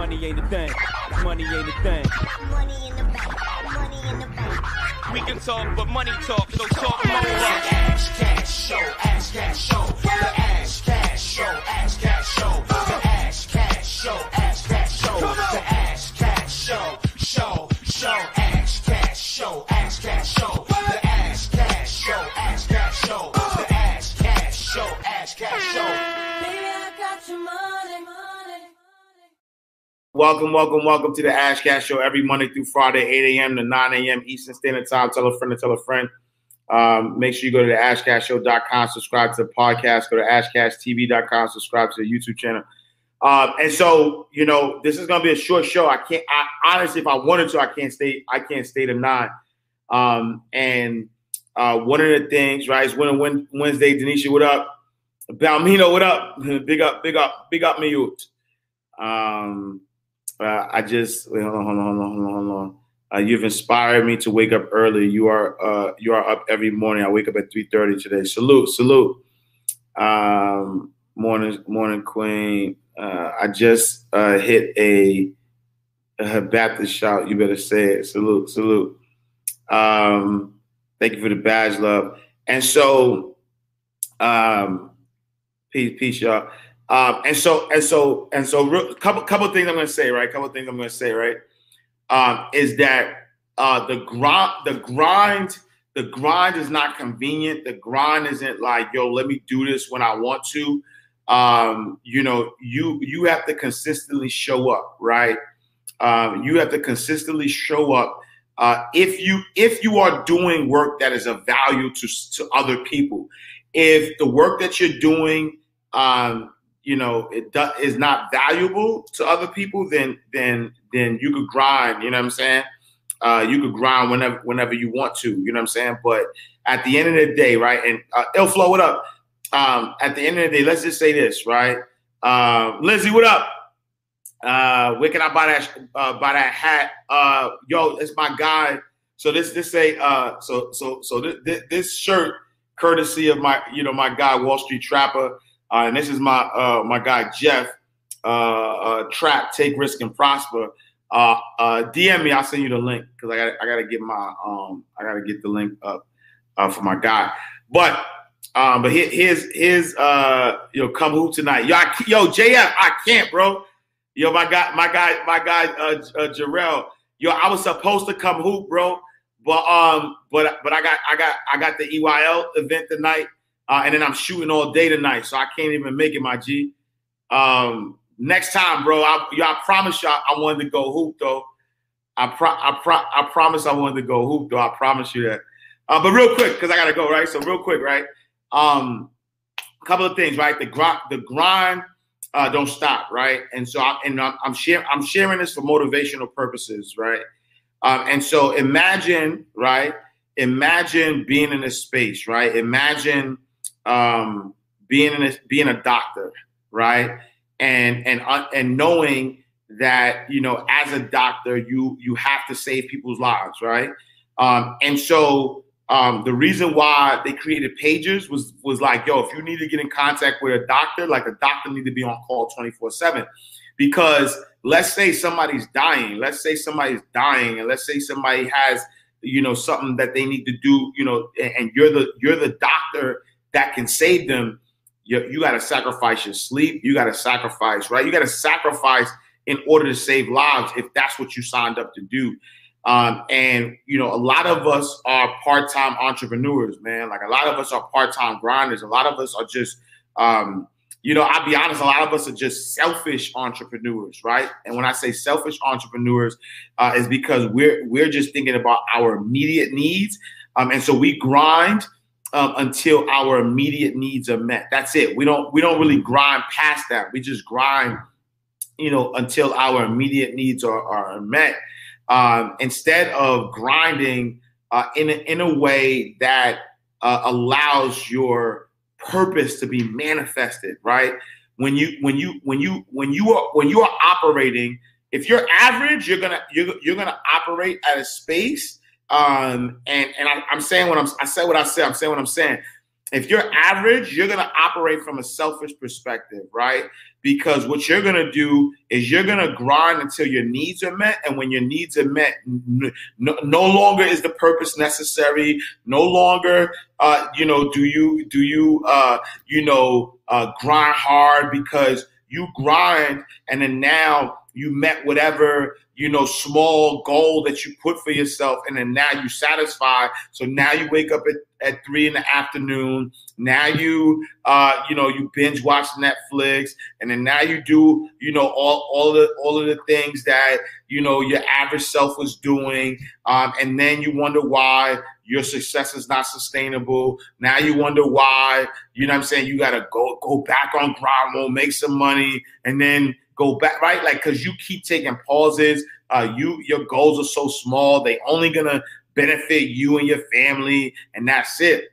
Money ain't a thing. Money ain't a thing. Money in the bank. Money in the bank. We can talk, but money talk, so talk more. Ash cash show, ash cash show, the ash cash show, ash cash show, the ash cash show, Welcome, welcome, welcome to the Ash Cash Show every Monday through Friday, 8 a.m. to 9 a.m. Eastern Standard Time. Tell a friend to tell a friend. Um, make sure you go to the ashcashshow.com, subscribe to the podcast, go to ashcashtv.com, subscribe to the YouTube channel. Um, and so, you know, this is gonna be a short show. I can't I honestly if I wanted to, I can't stay, I can't stay to. Um, and uh, one of the things, right, is winning Wed- Wednesday, Denisha, what up? Balmino, what up? big up, big up, big up youth. Um uh, I just wait, hold on, hold on, hold on, hold on, hold on. Uh, you've inspired me to wake up early. You are uh, you are up every morning. I wake up at three thirty today. Salute, salute. Um, morning, morning, Queen. Uh, I just uh, hit a, a Baptist shout. You better say it. Salute, salute. Um, thank you for the badge, love. And so, um, peace, peace, y'all. Um, and so and so and so real, couple couple things I'm gonna say, right? Couple things I'm gonna say, right? Um, is that uh the grind the grind the grind is not convenient. The grind isn't like, yo, let me do this when I want to. Um, you know, you you have to consistently show up, right? Um, you have to consistently show up. Uh, if you if you are doing work that is of value to to other people, if the work that you're doing um, you know it do, is not valuable to other people then then then you could grind you know what i'm saying? Uh, you could grind whenever whenever you want to you know what i'm saying? But at the end of the day right and uh, Ilflow, what up? Um, at the end of the day let's just say this right? Uh, lizzie what up? Uh, where can i buy that uh, buy that hat? Uh, yo it's my guy. So this this say uh, so so so this shirt courtesy of my you know my guy wall street trapper uh, and this is my uh, my guy Jeff. Uh, uh, trap, take risk, and prosper. Uh, uh, DM me. I'll send you the link because I got I got to get my um I got to get the link up uh, for my guy. But um, but here, here's here's uh know come hoop tonight. Yo, I, yo JF, I can't, bro. Yo, my guy, my guy, my guy, uh, uh Jarrell. Yo, I was supposed to come hoop, bro, but um, but but I got I got I got the EYL event tonight. Uh, and then I'm shooting all day tonight, so I can't even make it, my G. Um, next time, bro, I, y'all promise y'all I wanted to go hoop though. I pro- I pro- I promise I wanted to go hoop though. I promise you that. Uh, but real quick, because I gotta go, right? So real quick, right? Um, a couple of things, right? The grind, the grind, uh, don't stop, right? And so, I, and I'm, I'm sharing, I'm sharing this for motivational purposes, right? Um, and so, imagine, right? Imagine being in a space, right? Imagine um, being in a, being a doctor, right? And and uh, and knowing that you know as a doctor you you have to save people's lives, right? Um, and so um, the reason why they created pages was was like, yo, if you need to get in contact with a doctor, like a doctor need to be on call twenty four seven, because let's say somebody's dying, let's say somebody's dying, and let's say somebody has you know something that they need to do, you know, and, and you're the you're the doctor that can save them, you, you got to sacrifice your sleep. You got to sacrifice, right? You got to sacrifice in order to save lives if that's what you signed up to do. Um, and you know, a lot of us are part-time entrepreneurs, man. Like a lot of us are part-time grinders. A lot of us are just, um, you know, I'll be honest. A lot of us are just selfish entrepreneurs, right? And when I say selfish entrepreneurs, uh, is because we're we're just thinking about our immediate needs, um, and so we grind um, until our immediate needs are met. That's it. We don't we don't really grind past that. We just grind, you know, until our immediate needs are, are met. Um, instead of grinding uh, in a, in a way that uh, allows your purpose to be manifested, right? When you when you when you when you are when you are operating, if you're average, you're gonna you're, you're gonna operate at a space um, and and I, am saying what I'm I said what I said. I'm saying what I'm saying. If you're average, you're gonna operate from a selfish perspective, right? because what you're gonna do is you're gonna grind until your needs are met, and when your needs are met, no, no longer is the purpose necessary. No longer, uh, you know, do you do you uh, you know uh, grind hard because you grind, and then now you met whatever you know small goal that you put for yourself and then now you satisfy so now you wake up at, at three in the afternoon. Now you uh you know you binge watch netflix. And then now you do you know all all the all of the things that you know your average self was doing. Um and then you wonder why your success is not sustainable. Now you wonder why you know what i'm saying you gotta go go back on mode make some money and then go back right? Like because you keep taking pauses. Uh you your goals are so small they only gonna benefit you and your family and that's it.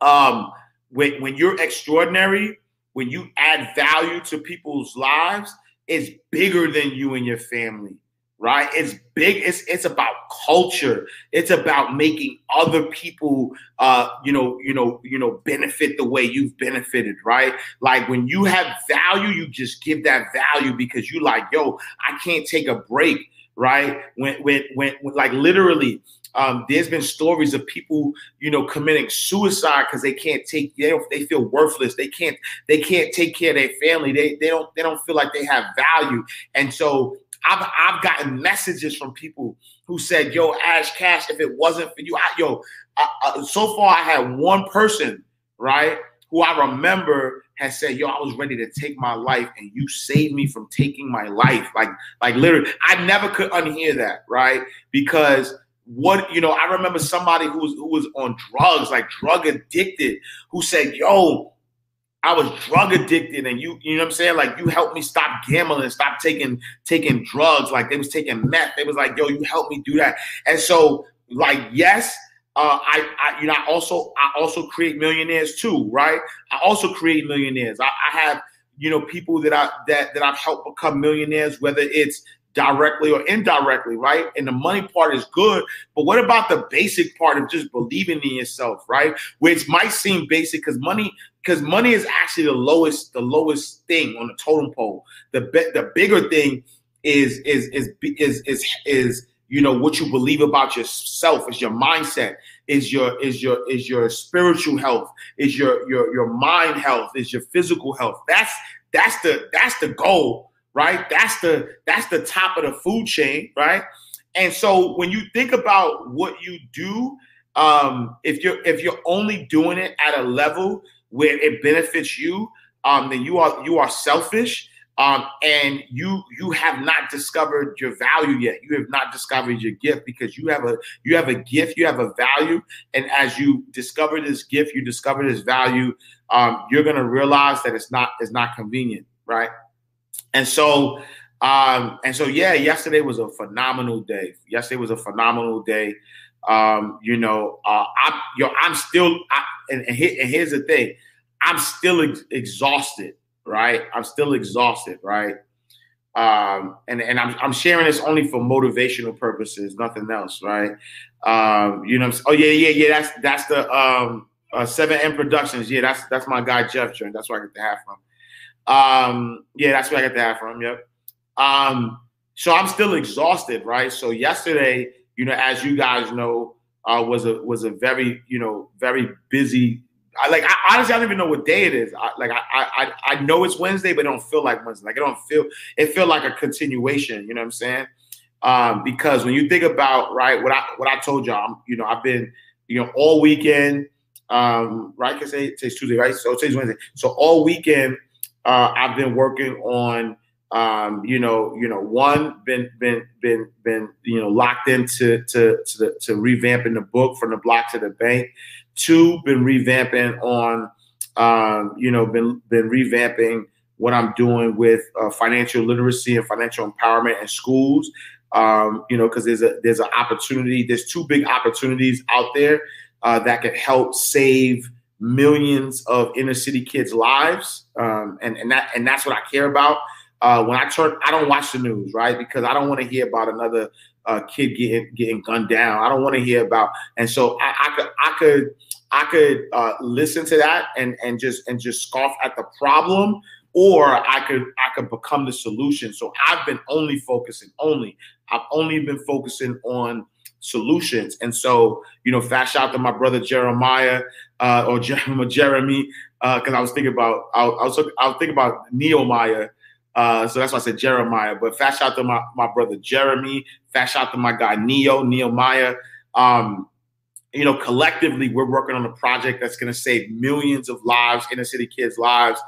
Um when when you're extraordinary when you add value to people's lives it's bigger than you and your family right it's big it's it's about culture it's about making other people uh you know you know you know benefit the way you've benefited right like when you have value you just give that value because you like yo i can't take a break right when when when, when like literally um, there's been stories of people, you know, committing suicide because they can't take they don't they feel worthless. They can't they can't take care of their family. They they don't they don't feel like they have value. And so I've I've gotten messages from people who said, "Yo, Ash Cash, if it wasn't for you, I, yo." I, I, so far, I had one person, right, who I remember has said, "Yo, I was ready to take my life, and you saved me from taking my life." Like, like literally, I never could unhear that, right? Because what you know, I remember somebody who was who was on drugs, like drug addicted, who said, "Yo." I was drug addicted, and you, you know what I'm saying? Like you helped me stop gambling, stop taking taking drugs. Like they was taking meth. They was like, yo, you helped me do that. And so, like, yes, uh, I, I, you know, I also I also create millionaires too, right? I also create millionaires. I, I have, you know, people that I that that I've helped become millionaires, whether it's directly or indirectly, right? And the money part is good, but what about the basic part of just believing in yourself, right? Which might seem basic because money because money is actually the lowest the lowest thing on the totem pole. The be- the bigger thing is is is is is is you know what you believe about yourself is your mindset is your is your is your spiritual health is your your your mind health is your physical health. That's that's the that's the goal right? That's the that's the top of the food chain right? And so when you think about what you do um if you're if you're only doing it at a level where it benefits you um then you are you are selfish um, and you you have not discovered your value yet. You have not discovered your gift because you have a you have a gift, you have a value, and as you discover this gift, you discover this value. Um, you're gonna realize that it's not it's not convenient, right? And so um, and so yeah, yesterday was a phenomenal day. Yesterday was a phenomenal day. Um, you know, uh, I yo, I'm still and, and, and here's the thing, I'm still ex- exhausted right? I'm still exhausted, right? Um, and and I'm, I'm sharing this only for motivational purposes, nothing else, right? Um, you know, oh yeah, yeah, yeah. That's that's the um, uh, Seven M Productions. Yeah, that's that's my guy Jeff Jones. That's where I get the hat from. Um, yeah, that's where I get the hat from. Yep. Um, so I'm still exhausted, right? So yesterday, you know, as you guys know, uh, was a was a very you know very busy I like I, honestly I don't even know what day it is. I, like I, I I know it's Wednesday, but it don't feel like Wednesday. Like it don't feel it feel like a continuation. You know what I'm saying? Um, because when you think about right what I what I told y'all, I'm, you know I've been you know all weekend, um, right? Because today's Tuesday, right? So today's Wednesday. So all weekend uh, I've been working on um, you know, you know, one been been been been you know locked into to to, the, to revamping the book from the block to the bank. Two, been revamping on, um, you know, been been revamping what I'm doing with uh, financial literacy and financial empowerment in schools. Um, you know, because there's a there's an opportunity. There's two big opportunities out there uh, that could help save millions of inner city kids' lives, um, and and that and that's what I care about. Uh, when I turn, I don't watch the news, right? Because I don't want to hear about another uh, kid getting getting gunned down. I don't want to hear about, and so I, I could I could I could uh, listen to that and and just and just scoff at the problem, or I could I could become the solution. So I've been only focusing only. I've only been focusing on solutions. And so, you know, fast shout to my brother Jeremiah uh, or Jeremy, because uh, I was thinking about I, I was I was thinking about Nehemiah. Uh, so that's why I said Jeremiah. But fast shout to my, my brother Jeremy. Fast shout to my guy Neo, Nehemiah. Um, you know, collectively, we're working on a project that's going to save millions of lives, inner city kids' lives.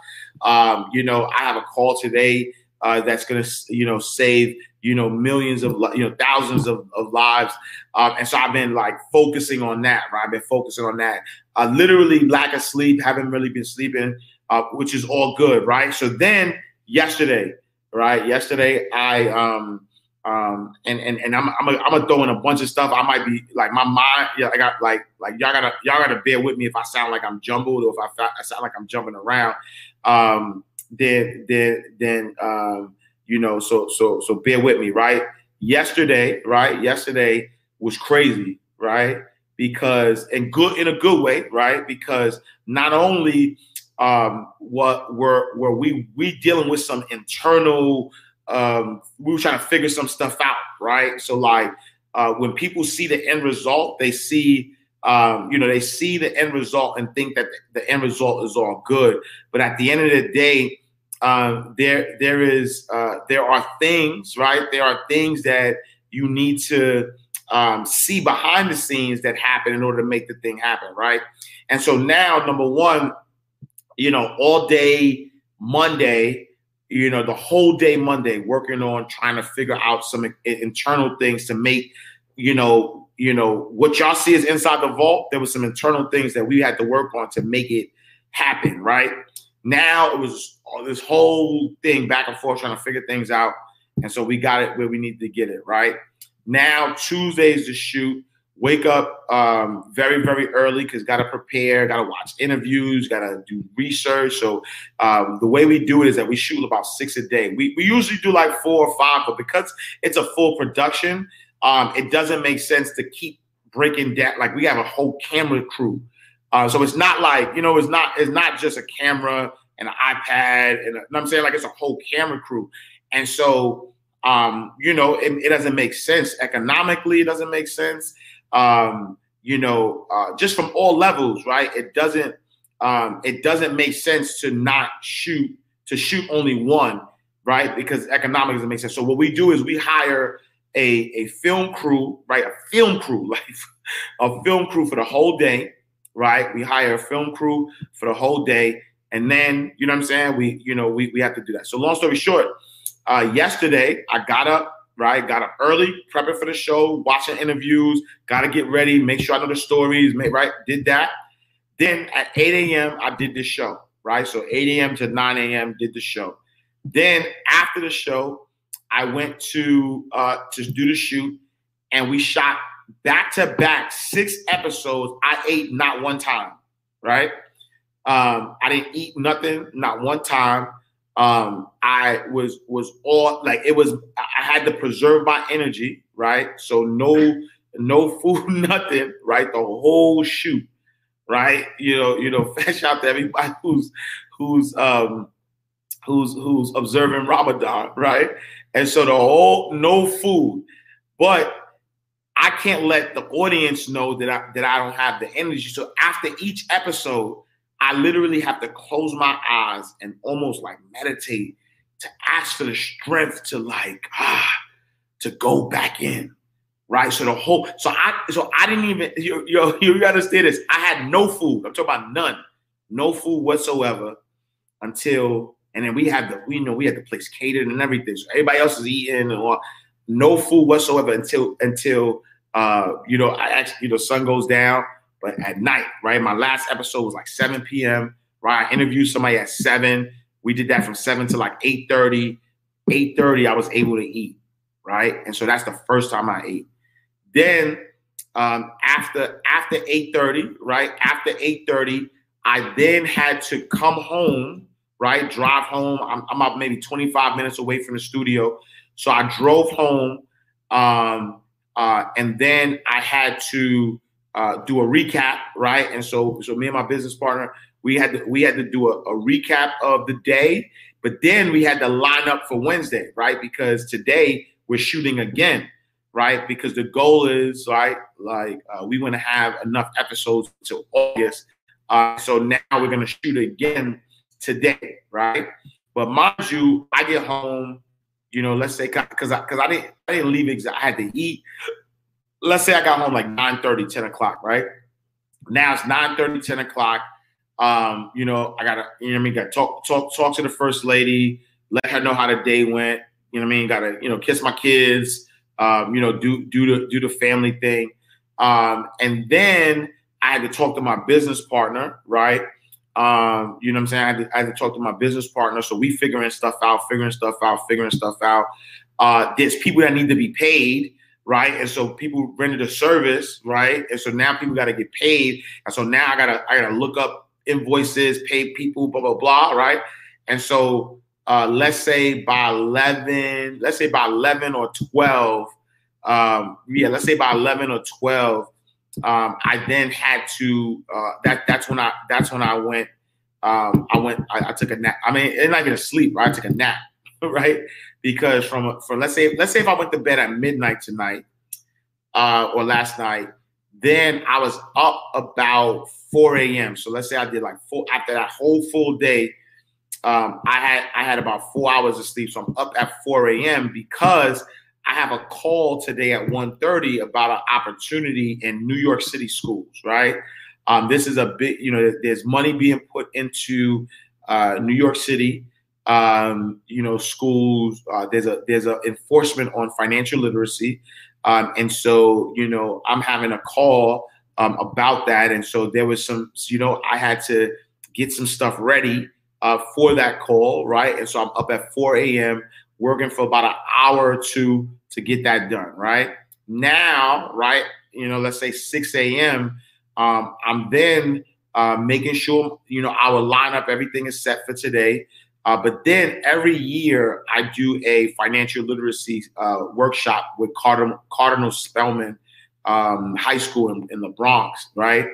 Um, you know, I have a call today uh, that's going to, you know, save, you know, millions of, you know, thousands of, of lives. Um, and so I've been like focusing on that, right? I've been focusing on that. Uh, literally lack of sleep, haven't really been sleeping, uh, which is all good, right? So then yesterday, right? Yesterday, I, um, um, and and and I'm I'm a, I'm gonna throw in a bunch of stuff. I might be like my mind. Yeah, I got like like y'all gotta y'all gotta bear with me if I sound like I'm jumbled or if I, I sound like I'm jumping around. Um, then then then um, you know, so so so bear with me, right? Yesterday, right? Yesterday was crazy, right? Because in good in a good way, right? Because not only um what were were we we dealing with some internal um we were trying to figure some stuff out, right? So like uh when people see the end result, they see um, you know, they see the end result and think that the end result is all good. But at the end of the day, um, there there is uh, there are things right there are things that you need to um, see behind the scenes that happen in order to make the thing happen right and so now number one you know all day monday you know the whole day monday working on trying to figure out some internal things to make you know you know what y'all see is inside the vault there was some internal things that we had to work on to make it happen right now it was this whole thing back and forth trying to figure things out. And so we got it where we need to get it, right? Now Tuesdays to shoot. Wake up um, very, very early because got to prepare, got to watch interviews, got to do research. So um, the way we do it is that we shoot about six a day. We, we usually do like four or five, but because it's a full production, um, it doesn't make sense to keep breaking down. Like we have a whole camera crew uh, so it's not like you know, it's not it's not just a camera and an iPad, and, a, I'm saying like it's a whole camera crew, and so um, you know, it, it, doesn't make sense economically. It doesn't make sense. Um, you know, uh, just from all levels, right? It doesn't um, it doesn't make sense to not shoot to shoot only one, right? Because economics doesn't make sense. So what we do is we hire a a film crew, right? A film crew, like a film crew for the whole day right? We hire a film crew for the whole day. And then, you know what I'm saying? We, you know, we, we have to do that. So long story short, uh, yesterday I got up, right? Got up early, prepping for the show, watching interviews, got to get ready, make sure I know the stories, right? Did that. Then at 8 a.m., I did the show, right? So 8 a.m. to 9 a.m. did the show. Then after the show, I went to uh, to do the shoot, and we shot back to back six episodes, I ate not one time, right? Um, I didn't eat nothing, not one time. Um, I was was all like it was. I had to preserve my energy, right? So no, no food, nothing, right? The whole shoot, right? You know, you know. Fetch out to everybody who's who's um who's who's observing Ramadan, right? And so the whole no food, but I can't let the audience know that I that I don't have the energy. So after each episode, I literally have to close my eyes and almost like meditate to ask for the strength to like ah to go back in. Right. So the whole so I so I didn't even you, you, you understand this. I had no food. I'm talking about none, no food whatsoever until and then we had the we know we had the place catered and everything. So everybody else is eating or no food whatsoever until until uh, you know, I actually, you know, sun goes down, but at night, right? My last episode was like 7 p.m. Right, I interviewed somebody at seven. We did that from seven to like 8 30. 8 30, I was able to eat, right? And so that's the first time I ate. Then um, after after 8 30, right? After 8 30, I then had to come home, right? Drive home. I'm, I'm maybe 25 minutes away from the studio. So I drove home. Um, uh, and then I had to uh, do a recap, right? And so, so me and my business partner, we had to we had to do a, a recap of the day But then we had to line up for Wednesday, right? Because today we're shooting again, right? Because the goal is right, like uh, we want to have enough episodes until August. Uh, so now we're gonna shoot again today, right? But mind you, I get home, you know, let's say because I because I didn't I didn't leave. I had to eat. Let's say I got home like 9 30, 10 o'clock, right? Now it's 9 30, 10 o'clock. Um, you know, I gotta, you know what I mean, gotta talk, talk, talk to the first lady, let her know how the day went. You know what I mean? Gotta, you know, kiss my kids, um, you know, do do the do the family thing. Um, and then I had to talk to my business partner, right? Um, you know what I'm saying? I had, to, I had to talk to my business partner. So we figuring stuff out, figuring stuff out, figuring stuff out. Uh, there's people that need to be paid, right? And so people rented a service, right? And so now people got to get paid. And so now I gotta I gotta look up invoices, pay people, blah blah blah, right? And so uh, let's say by eleven, let's say by eleven or twelve, um, yeah, let's say by eleven or twelve, um, I then had to. Uh, that that's when I that's when I went. Um, I went. I, I took a nap. I mean, it's not even a sleep. Right? I took a nap, right? Because from from let's say let's say if I went to bed at midnight tonight, uh, or last night, then I was up about 4 a.m. So let's say I did like four after that whole full day. Um, I had I had about four hours of sleep, so I'm up at 4 a.m. because I have a call today at 1:30 about an opportunity in New York City schools. Right, um, this is a big, you know, there's money being put into uh, New York City. Um, you know, schools. Uh, there's a there's a enforcement on financial literacy, um, and so you know, I'm having a call um, about that. And so there was some, you know, I had to get some stuff ready uh, for that call, right? And so I'm up at 4 a.m. working for about an hour or two to get that done, right? Now, right, you know, let's say 6 a.m., um, I'm then uh, making sure, you know, our lineup, everything is set for today. Uh, but then every year I do a financial literacy uh, workshop with Cardinal, Cardinal Spellman um, high school in, in, the Bronx, right?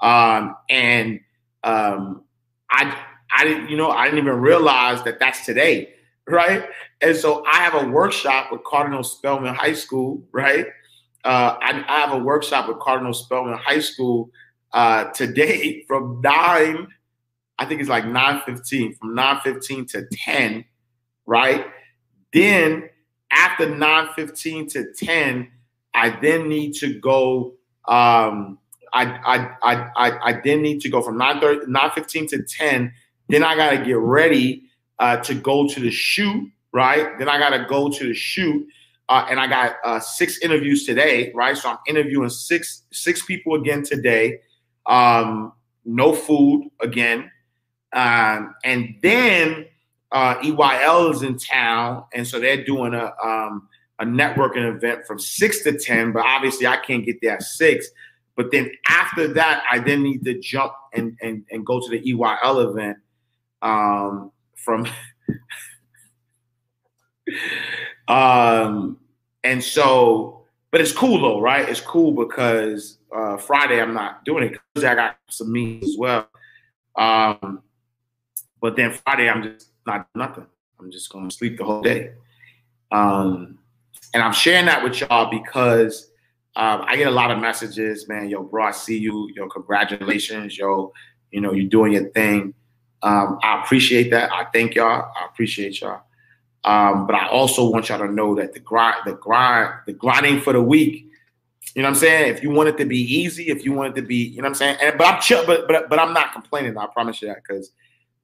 Um, and um, I, I didn't, you know, I didn't even realize that that's today, right? And so I have a workshop with Cardinal Spellman High School, right? Uh, I, I, have a workshop with Cardinal Spellman High School uh, today from nine, I think it's like nine fifteen, from nine fifteen to ten, right? Then after nine fifteen to ten I then need to go. Um, I, I, I, I, I then need to go from 9 15 to 10. Then I got to get ready uh, to go to the shoot, right? Then I got to go to the shoot. Uh, and I got uh, six interviews today, right? So I'm interviewing six six people again today. Um, no food again, um, and then uh, EYL is in town, and so they're doing a um, a networking event from six to 10, but obviously I can't get there at six. But then after that, I then need to jump and and, and go to the EYL event um, from um and so but it's cool though, right? It's cool because uh Friday I'm not doing it because I got some meetings as well. Um but then Friday I'm just not nothing. I'm just gonna sleep the whole day. Um and I'm sharing that with y'all because um, I get a lot of messages, man. Yo, bro, I see you. Yo, congratulations. Yo, you know, you're doing your thing. Um, I appreciate that. I thank y'all. I appreciate y'all. Um, but I also want y'all to know that the grind, the grind, the grinding for the week. You know what I'm saying? If you want it to be easy, if you want it to be, you know what I'm saying. And, but I'm chill, but but but I'm not complaining. I promise you that because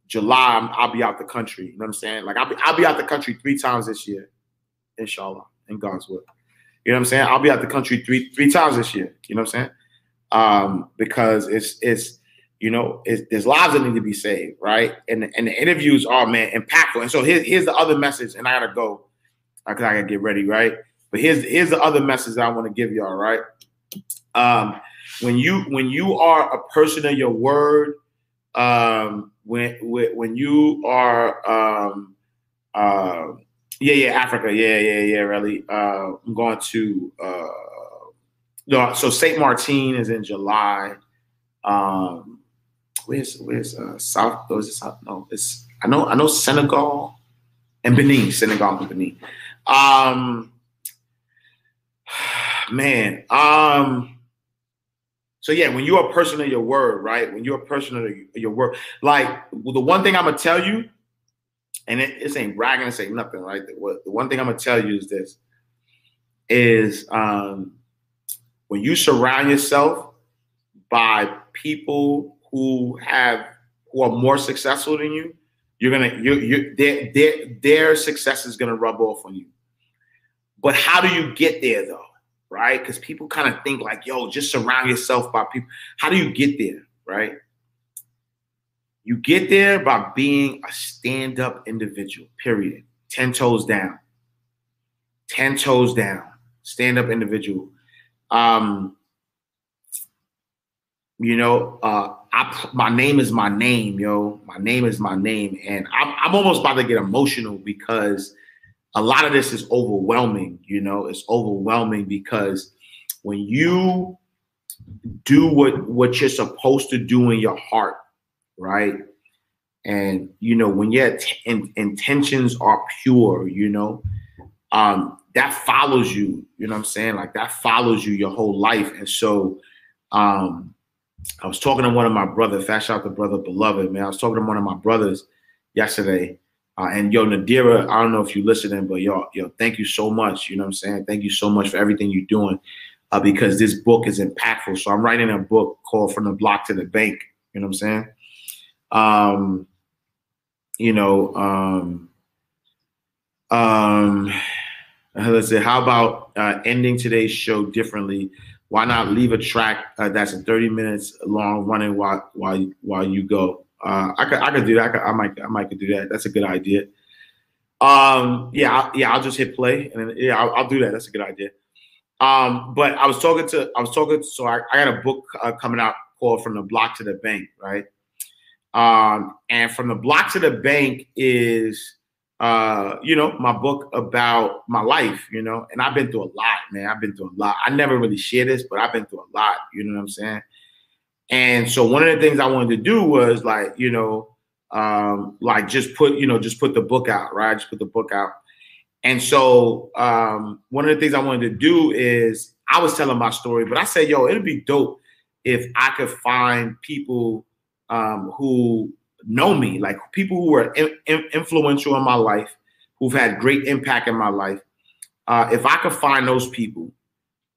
July i will be out the country. You know what I'm saying? Like I'll be I'll be out the country three times this year, inshallah in God's will. You know what I'm saying? I'll be out the country three three times this year. You know what I'm saying? Um, because it's it's you know it's, there's lives that need to be saved, right? And and the interviews are man impactful. And so here's here's the other message, and I gotta go because I gotta get ready, right? But here's here's the other message I want to give y'all, right? Um, when you when you are a person of your word, um, when when you are um, uh, yeah, yeah, Africa. Yeah, yeah, yeah, really. Uh, I'm going to uh no, so Saint Martin is in July. Um where's where's uh South oh, is it South? No, it's I know I know Senegal and Benin, Senegal and Benin. Um, man, um, so yeah, when you're a person of your word, right? When you're a person of your word, like well, the one thing I'm gonna tell you, and it, this ain't bragging, this ain't nothing, right? The, the one thing I'm gonna tell you is this: is um, when you surround yourself by people who have who are more successful than you, you're gonna you you their their their success is gonna rub off on you. But how do you get there though? Right? Because people kind of think like, yo, just surround yourself by people. How do you get there? Right? You get there by being a stand-up individual, period. 10 toes down. 10 toes down. Stand-up individual. Um, you know, uh, I my name is my name, yo. My name is my name, and I'm I'm almost about to get emotional because a lot of this is overwhelming. You know, it's overwhelming because when you do what what you're supposed to do in your heart, right? And you know, when your t- in, intentions are pure, you know, um, that follows you. You know what I'm saying? Like that follows you your whole life, and so. Um, I was talking to one of my brothers, fast out to brother beloved, man. I was talking to one of my brothers yesterday. Uh, and yo, Nadira, I don't know if you're listening, but yo, yo, thank you so much. You know what I'm saying? Thank you so much for everything you're doing. Uh, because this book is impactful. So I'm writing a book called From the Block to the Bank. You know what I'm saying? Um, you know, um, um, let's say, how about uh, ending today's show differently? Why not leave a track uh, that's 30 minutes long running while while while you go? Uh, I could I could do that. I, could, I might I might could do that. That's a good idea. Um, yeah, I, yeah. I'll just hit play and then, yeah, I'll, I'll do that. That's a good idea. Um, but I was talking to I was talking. So I, I got a book uh, coming out called From the Block to the Bank, right? Um, and From the Block to the Bank is uh, you know, my book about my life, you know, and I've been through a lot, man. I've been through a lot. I never really share this, but I've been through a lot, you know what I'm saying? And so one of the things I wanted to do was like, you know, um, like just put, you know, just put the book out, right? Just put the book out. And so um, one of the things I wanted to do is I was telling my story, but I said, yo, it'd be dope if I could find people um, who know me, like people who in, in- influential in my life, who've had great impact in my life. Uh, if I could find those people,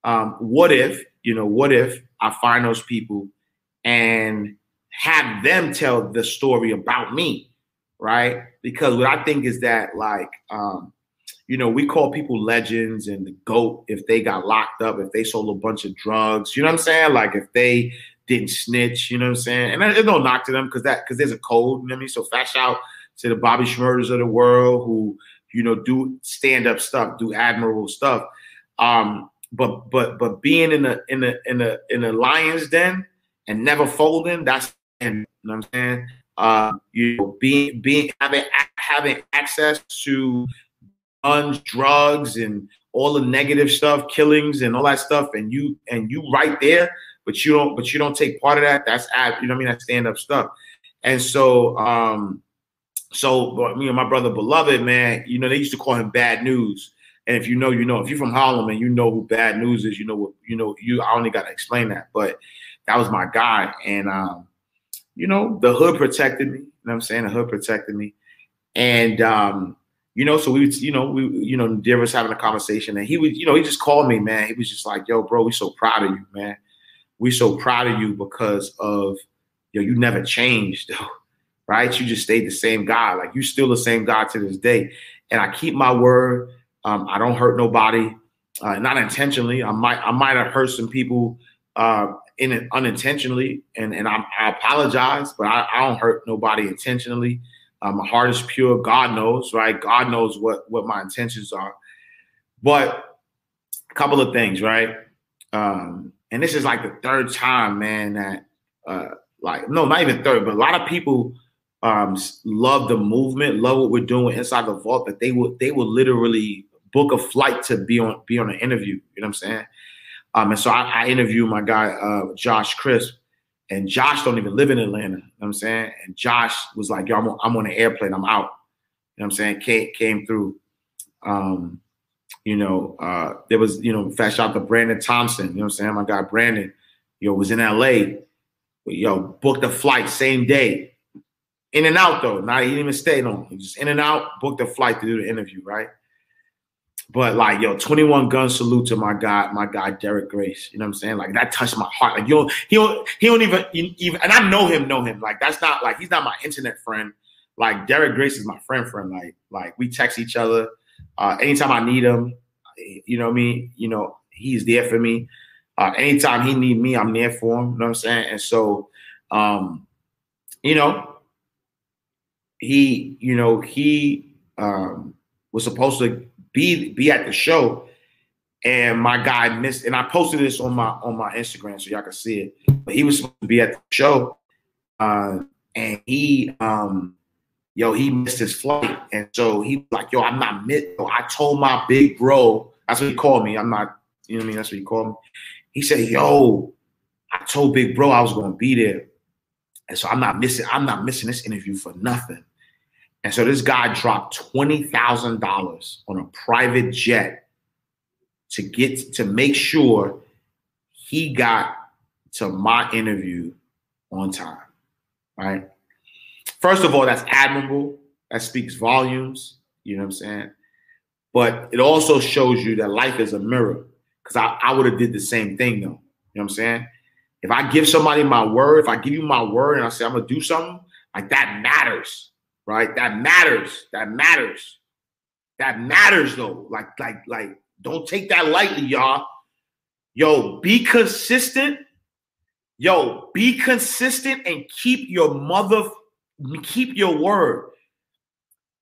um, what if, you know, what if I find those people and have them tell the story about me, right? Because what I think is that, like, um, you know, we call people legends and the GOAT if they got locked up, if they sold a bunch of drugs, you know what I'm saying? Like, if they didn't snitch, you know what I'm saying? And there's no knock to them because that because there's a code, you know what I mean? So fat out to the Bobby Shmurdas of the world who, you know, do stand-up stuff, do admirable stuff. Um, but but but being in the in the in the in the lion's den and never folding, that's and you know what I'm saying? Uh, you know, being being having having access to guns, drugs, and all the negative stuff, killings and all that stuff, and you and you right there, but you don't but you don't take part of that. That's you know what I mean? That's stand up stuff. And so um so but me and my brother beloved, man, you know, they used to call him bad news. And if you know, you know, if you're from Harlem and you know who bad news is, you know what you know, you I only gotta explain that. But that was my guy. And um, you know, the hood protected me. You know what I'm saying? The hood protected me. And um, you know, so we, you know, we, you know, Deer was having a conversation, and he was, you know, he just called me, man. He was just like, "Yo, bro, we so proud of you, man. We so proud of you because of, yo, you never changed, though, right? You just stayed the same guy. Like you still the same guy to this day. And I keep my word. Um, I don't hurt nobody, uh, not intentionally. I might, I might have hurt some people uh, in it unintentionally, and and I, I apologize, but I, I don't hurt nobody intentionally. Uh, my heart is pure. God knows, right? God knows what what my intentions are. But a couple of things, right? Um, and this is like the third time, man, that uh, like no, not even third, but a lot of people um, love the movement, love what we're doing inside the vault. That they would they would literally book a flight to be on be on an interview. You know what I'm saying? Um, and so I, I interviewed my guy uh, Josh Crisp, and Josh don't even live in Atlanta. You know what I'm saying? And Josh was like, yo, I'm on, I'm on an airplane, I'm out. You know what I'm saying? Came, came through. Um, you know, uh, there was, you know, fast out to Brandon Thompson, you know what I'm saying? My guy Brandon, yo, was in LA. Yo, booked a flight same day. In and out though. Not even stay long. Just in and out, booked a flight to do the interview, right? But like, yo, 21 gun salute to my guy, my guy Derek Grace. You know what I'm saying? Like that touched my heart. Like don't, he don't, he don't even, even, and I know him, know him. Like that's not like he's not my internet friend. Like Derek Grace is my friend, friend. Like, like we text each other. Uh, anytime I need him, you know what I mean. You know, he's there for me. Uh, anytime he need me, I'm there for him. You know what I'm saying? And so, um, you know, he, you know, he um, was supposed to be be at the show, and my guy missed. And I posted this on my on my Instagram so y'all can see it. But he was supposed to be at the show, uh, and he, um, yo, he missed his flight, and so he was like, yo, I'm not mid. I told my big bro. That's what he called me. I'm not. You know what I mean? That's what he called me. He said, yo, I told big bro I was gonna be there. And so I'm not missing, I'm not missing this interview for nothing. And so this guy dropped twenty thousand dollars on a private jet to get to make sure he got to my interview on time. Right. First of all, that's admirable. That speaks volumes. You know what I'm saying? But it also shows you that life is a mirror. Because I, I would have did the same thing though. You know what I'm saying? If I give somebody my word, if I give you my word and I say I'm gonna do something, like that matters right? That matters. That matters. That matters though. Like, like, like, don't take that lightly, y'all. Yo, be consistent. Yo, be consistent and keep your mother, keep your word.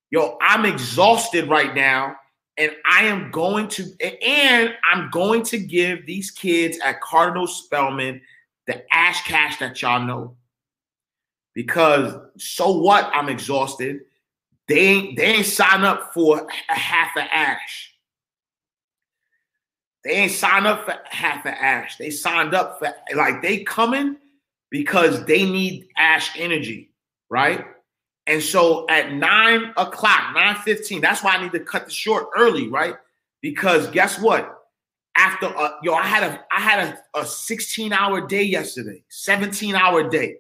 Yo, I'm exhausted right now, and I am going to, and I'm going to give these kids at Cardinal Spellman the ash cash that y'all know because so what? I'm exhausted. They ain't they ain't signed up for a half a ash. They ain't signed up for half a ash. They signed up for like they coming because they need ash energy, right? And so at nine o'clock, 9:15, that's why I need to cut the short early, right? Because guess what? After a, yo, I had a I had a, a 16 hour day yesterday, 17 hour day.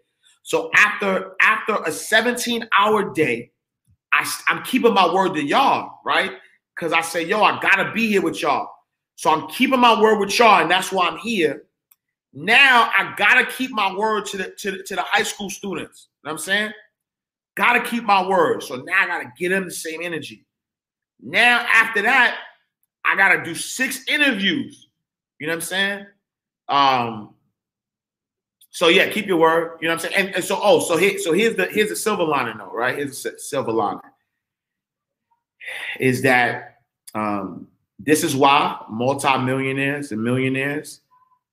So after after a 17 hour day, I, I'm keeping my word to y'all, right? Because I say, yo, I gotta be here with y'all. So I'm keeping my word with y'all, and that's why I'm here. Now I gotta keep my word to the to the, to the high school students. You know what I'm saying? Gotta keep my word. So now I gotta get them the same energy. Now after that, I gotta do six interviews. You know what I'm saying? Um, so yeah, keep your word. You know what I'm saying? And, and so oh, so here, so here's the here's the silver lining though, right? Here's the silver lining is that um, this is why multimillionaires and millionaires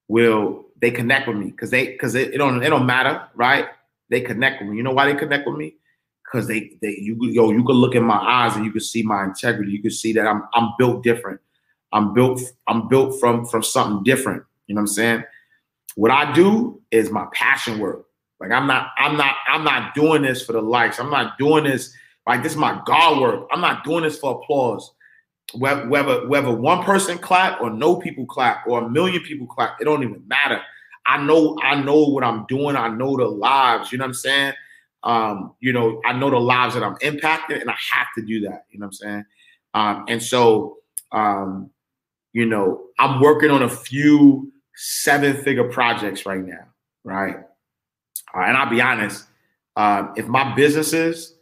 will they connect with me because they because it, it don't it don't matter, right? They connect with me. You know why they connect with me? Because they they you yo you can look in my eyes and you can see my integrity. You can see that I'm I'm built different. I'm built I'm built from from something different. You know what I'm saying? What I do is my passion work. Like I'm not, I'm not, I'm not doing this for the likes. I'm not doing this like this is my God work. I'm not doing this for applause. Whether, whether one person clap or no people clap or a million people clap, it don't even matter. I know I know what I'm doing. I know the lives. You know what I'm saying? Um, you know, I know the lives that I'm impacting, and I have to do that. You know what I'm saying? Um, and so, um, you know, I'm working on a few seven figure projects right now, right? Uh, and I'll be honest, uh, if my businesses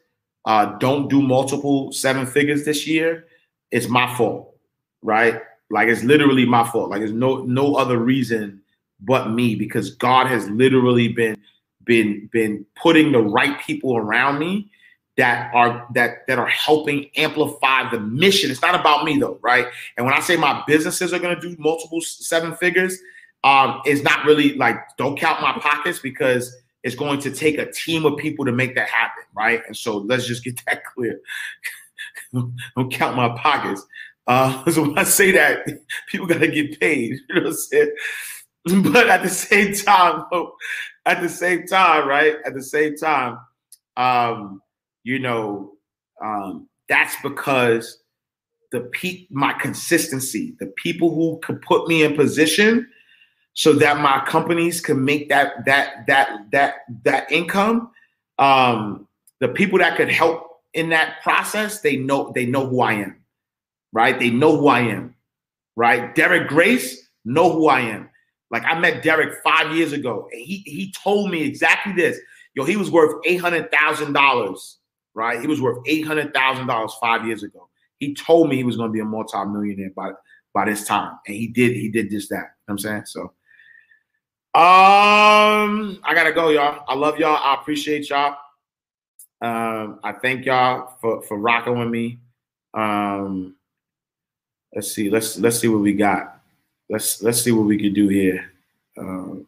uh, don't do multiple seven figures this year, it's my fault, right? Like it's literally my fault. Like there's no no other reason but me because God has literally been been been putting the right people around me that are that that are helping amplify the mission. It's not about me though, right? And when I say my businesses are going to do multiple seven figures, um, is not really like don't count my pockets because it's going to take a team of people to make that happen, right? And so let's just get that clear. don't count my pockets. Uh, so when I say that, people gotta get paid. You know what I'm saying? But at the same time, at the same time, right? At the same time, um, you know, um, that's because the pe- my consistency, the people who could put me in position so that my companies can make that that that that that income. Um, the people that could help in that process, they know they know who I am, right? They know who I am, right? Derek Grace know who I am. Like I met Derek five years ago. And he he told me exactly this. Yo, he was worth eight hundred thousand dollars, right? He was worth eight hundred thousand dollars five years ago. He told me he was going to be a multi-millionaire by by this time, and he did. He did just that. You know what I'm saying so. Um, I gotta go, y'all. I love y'all. I appreciate y'all. Um, I thank y'all for for rocking with me. Um, let's see. Let's let's see what we got. Let's let's see what we can do here. Um,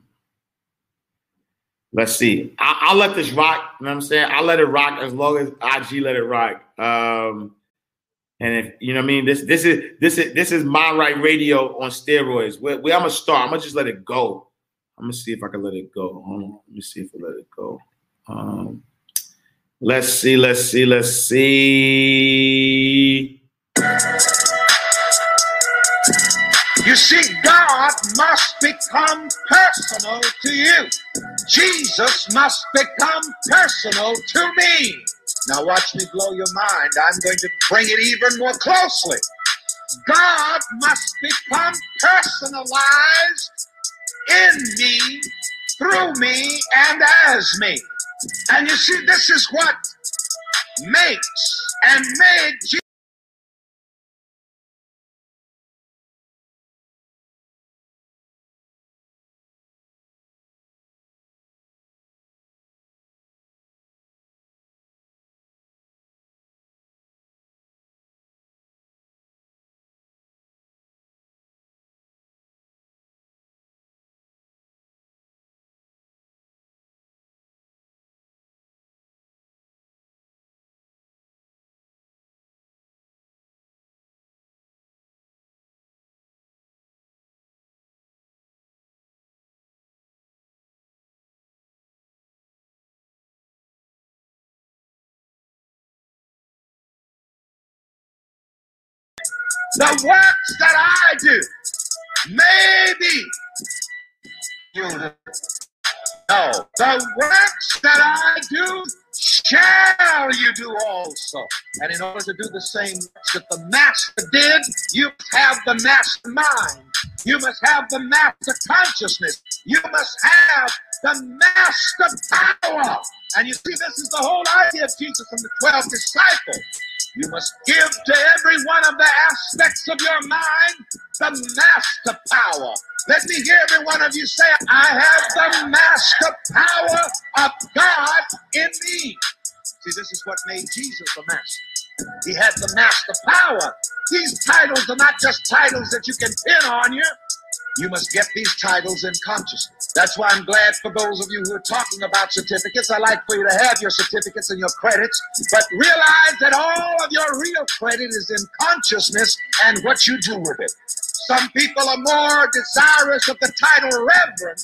let's see. I, will let this rock. You know what I'm saying? I'll let it rock as long as IG let it rock. Um, and if you know what I mean, this this is this is this is my right radio on steroids. Where, where I'm gonna start, I'm gonna just let it go. I'm gonna see if I can let it go. Hold on. Let me see if I let it go. Um, let's see, let's see, let's see. You see, God must become personal to you. Jesus must become personal to me. Now, watch me blow your mind. I'm going to bring it even more closely. God must become personalized in me, through me, and as me. And you see, this is what makes and made Jesus. The works that I do, maybe no, the works that I do shall you do also. And in order to do the same that the master did, you have the master mind. You must have the master consciousness. You must have the master power. And you see, this is the whole idea of Jesus and the 12 disciples. You must give to every one of the aspects of your mind the master power. Let me hear every one of you say, I have the master power of God in me. See, this is what made Jesus a master. He had the master power. These titles are not just titles that you can pin on you. You must get these titles in consciousness. That's why I'm glad for those of you who are talking about certificates. I like for you to have your certificates and your credits, but realize that all of your real credit is in consciousness and what you do with it. Some people are more desirous of the title reverend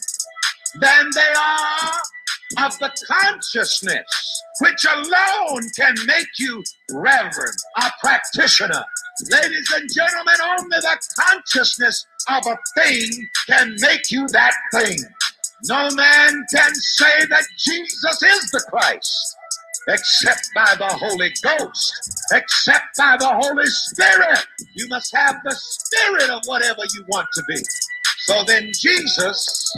than they are of the consciousness, which alone can make you reverend, a practitioner. Ladies and gentlemen, only the consciousness of a thing can make you that thing. No man can say that Jesus is the Christ except by the Holy Ghost, except by the Holy Spirit. You must have the spirit of whatever you want to be. So then, Jesus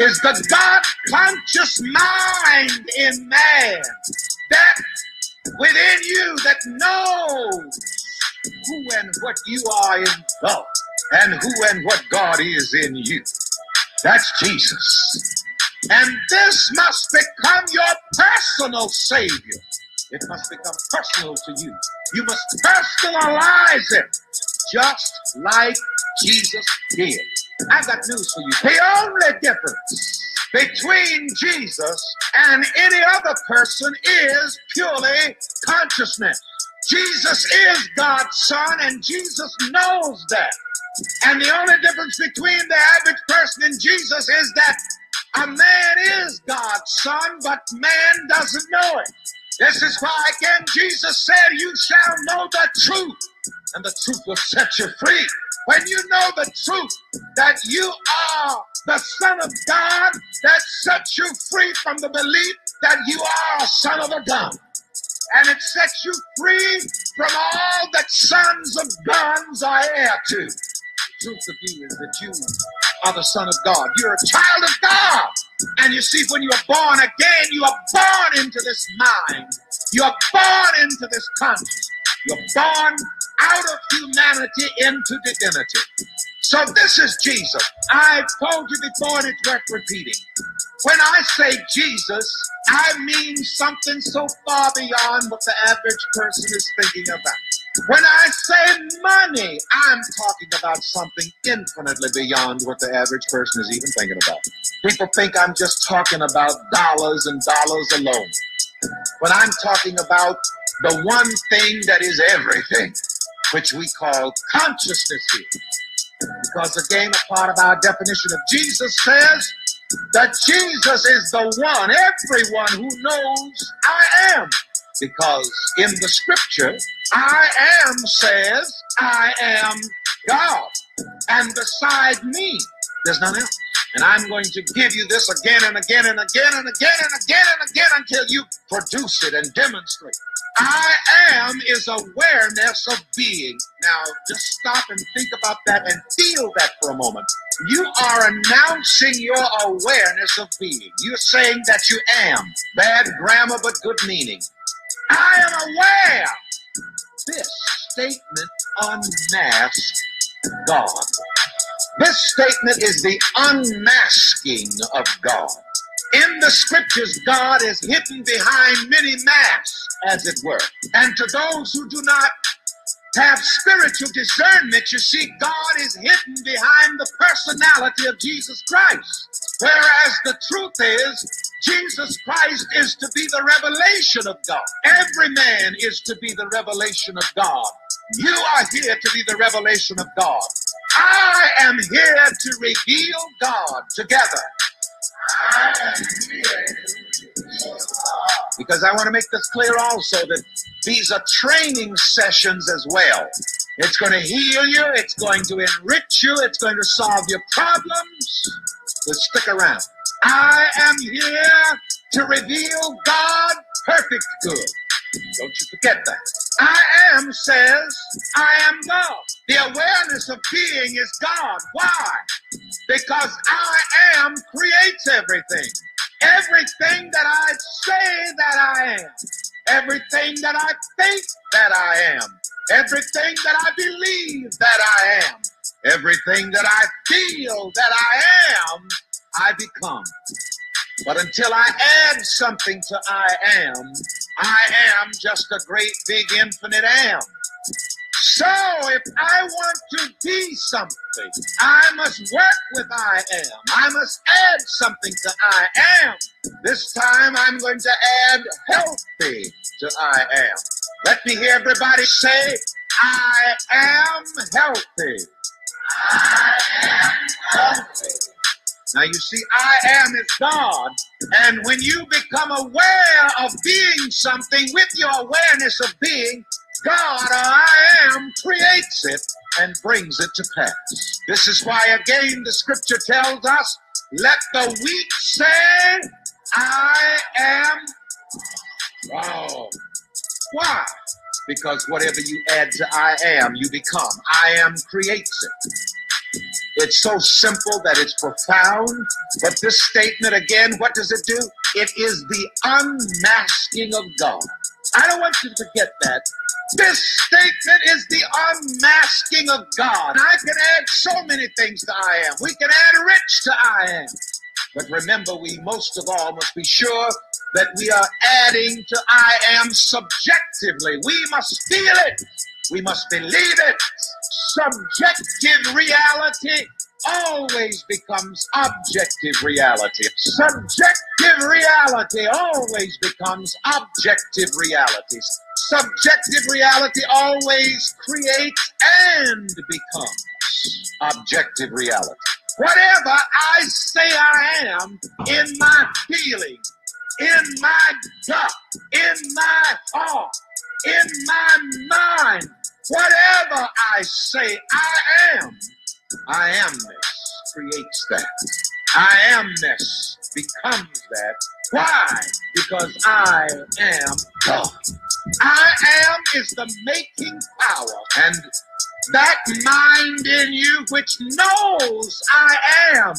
is the God conscious mind in man that within you that knows who and what you are in God and who and what God is in you. That's Jesus. And this must become your personal Savior. It must become personal to you. You must personalize it just like Jesus did. I've got news for you. The only difference between Jesus and any other person is purely consciousness. Jesus is God's Son, and Jesus knows that. And the only difference between the average person and Jesus is that A man is God's son, but man doesn't know it. This is why, again, Jesus said, You shall know the truth, and the truth will set you free. When you know the truth that you are the Son of God, that sets you free from the belief that you are a son of a gun. And it sets you free from all that sons of guns are heir to. The Truth of you is that you are the Son of God. You're a child of God. And you see, when you are born again, you are born into this mind. You are born into this conscience. You're born out of humanity into divinity. So this is Jesus. I've told you before, and it's worth repeating. When I say Jesus, I mean something so far beyond what the average person is thinking about. When I say money, I'm talking about something infinitely beyond what the average person is even thinking about. People think I'm just talking about dollars and dollars alone. When I'm talking about the one thing that is everything, which we call consciousness here. Because again, a part of our definition of Jesus says that Jesus is the one, everyone who knows I am. Because in the scripture, I am says, I am God. And beside me, there's none else. And I'm going to give you this again and again and again and again and again and again until you produce it and demonstrate. I am is awareness of being. Now, just stop and think about that and feel that for a moment. You are announcing your awareness of being. You're saying that you am. Bad grammar, but good meaning. I am aware. This statement unmasks God. This statement is the unmasking of God. In the scriptures, God is hidden behind many masks, as it were. And to those who do not have spiritual discernment, you see, God is hidden behind the personality of Jesus Christ. Whereas the truth is, Jesus Christ is to be the revelation of God. Every man is to be the revelation of God. You are here to be the revelation of God. I am here to reveal God together. Because I want to make this clear also that these are training sessions as well. It's going to heal you, it's going to enrich you, it's going to solve your problems. So stick around. I am here to reveal God perfect good. Don't you forget that. I am says, I am God. The awareness of being is God. Why? Because I am creates everything. Everything that I say that I am. Everything that I think that I am. Everything that I believe that I am. Everything that I feel that I am, I become. But until I add something to I am, I am just a great big infinite am. So if I want to be something, I must work with I am. I must add something to I am. This time I'm going to add healthy to I am. Let me hear everybody say, I am healthy. Now you see, I am is God. And when you become aware of being something with your awareness of being, God or I am creates it and brings it to pass. This is why, again, the scripture tells us, let the weak say, I am. Wow. Why? Because whatever you add to I am, you become. I am creates it. It's so simple that it's profound. But this statement, again, what does it do? It is the unmasking of God. I don't want you to forget that. This statement is the unmasking of God. I can add so many things to I am. We can add rich to I am. But remember, we most of all must be sure that we are adding to I am subjectively. We must feel it. We must believe it. Subjective reality always becomes objective reality. Subjective reality always becomes objective reality. Subjective reality always creates and becomes objective reality. Whatever I say I am in my feeling, in my gut, in my heart, in my mind, whatever I say I am, I amness creates that. I amness becomes that. Why? Because I am God. I am is the making power, and that mind in you which knows I am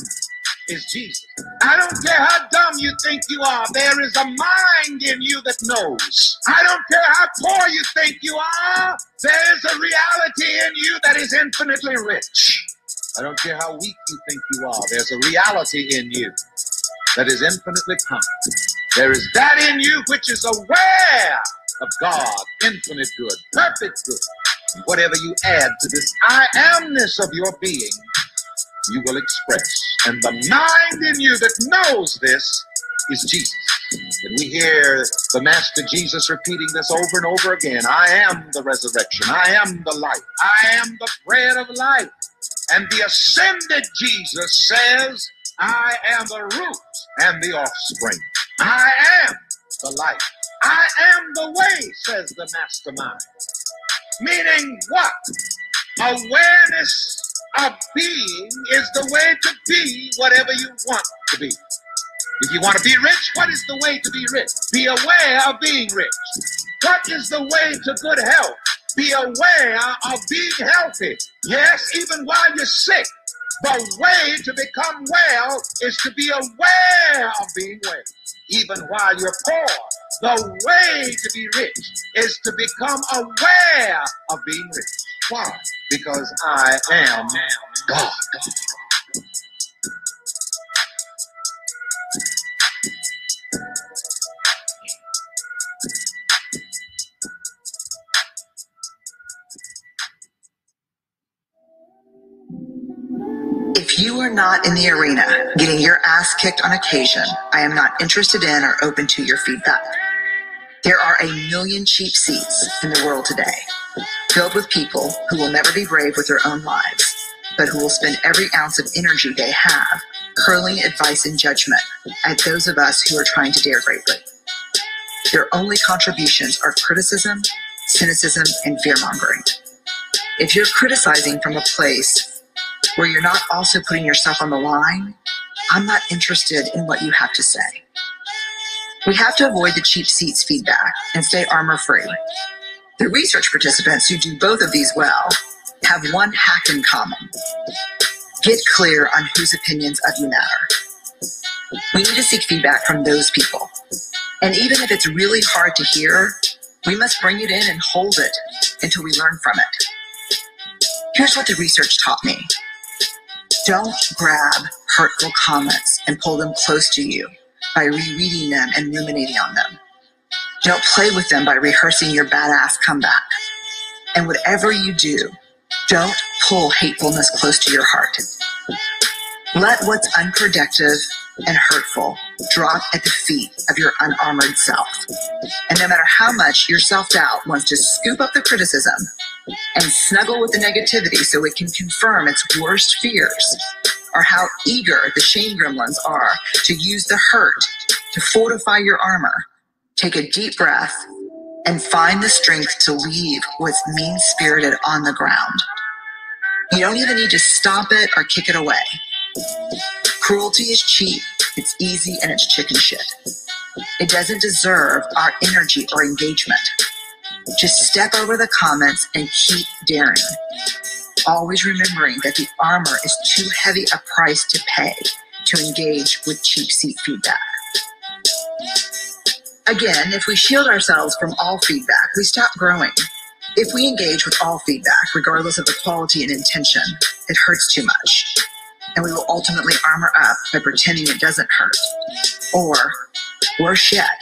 is Jesus. I don't care how dumb you think you are, there is a mind in you that knows. I don't care how poor you think you are, there is a reality in you that is infinitely rich. I don't care how weak you think you are, there's a reality in you that is infinitely kind. There is that in you which is aware of God, infinite good, perfect good. Whatever you add to this I amness of your being, you will express. And the mind in you that knows this is Jesus. And we hear the Master Jesus repeating this over and over again I am the resurrection, I am the life, I am the bread of life. And the ascended Jesus says, I am the root and the offspring. I am the life. I am the way, says the mastermind. Meaning what? Awareness of being is the way to be whatever you want to be. If you want to be rich, what is the way to be rich? Be aware of being rich. What is the way to good health? Be aware of being healthy. Yes, even while you're sick. The way to become well is to be aware of being well. Even while you're poor, the way to be rich is to become aware of being rich. Why? Because I am God. If you are not in the arena getting your ass kicked on occasion, I am not interested in or open to your feedback. There are a million cheap seats in the world today, filled with people who will never be brave with their own lives, but who will spend every ounce of energy they have hurling advice and judgment at those of us who are trying to dare greatly. Their only contributions are criticism, cynicism, and fear mongering. If you're criticizing from a place where you're not also putting yourself on the line, I'm not interested in what you have to say. We have to avoid the cheap seats feedback and stay armor free. The research participants who do both of these well have one hack in common. Get clear on whose opinions of you matter. We need to seek feedback from those people. And even if it's really hard to hear, we must bring it in and hold it until we learn from it. Here's what the research taught me. Don't grab hurtful comments and pull them close to you by rereading them and ruminating on them. Don't play with them by rehearsing your badass comeback. And whatever you do, don't pull hatefulness close to your heart. Let what's unproductive and hurtful drop at the feet of your unarmored self. And no matter how much your self doubt wants to scoop up the criticism and snuggle with the negativity so it can confirm its worst fears, or how eager the shame gremlins are to use the hurt to fortify your armor, take a deep breath and find the strength to leave what's mean spirited on the ground. You don't even need to stop it or kick it away. Cruelty is cheap, it's easy, and it's chicken shit. It doesn't deserve our energy or engagement. Just step over the comments and keep daring. Always remembering that the armor is too heavy a price to pay to engage with cheap seat feedback. Again, if we shield ourselves from all feedback, we stop growing. If we engage with all feedback, regardless of the quality and intention, it hurts too much. And we will ultimately armor up by pretending it doesn't hurt. Or, worse yet,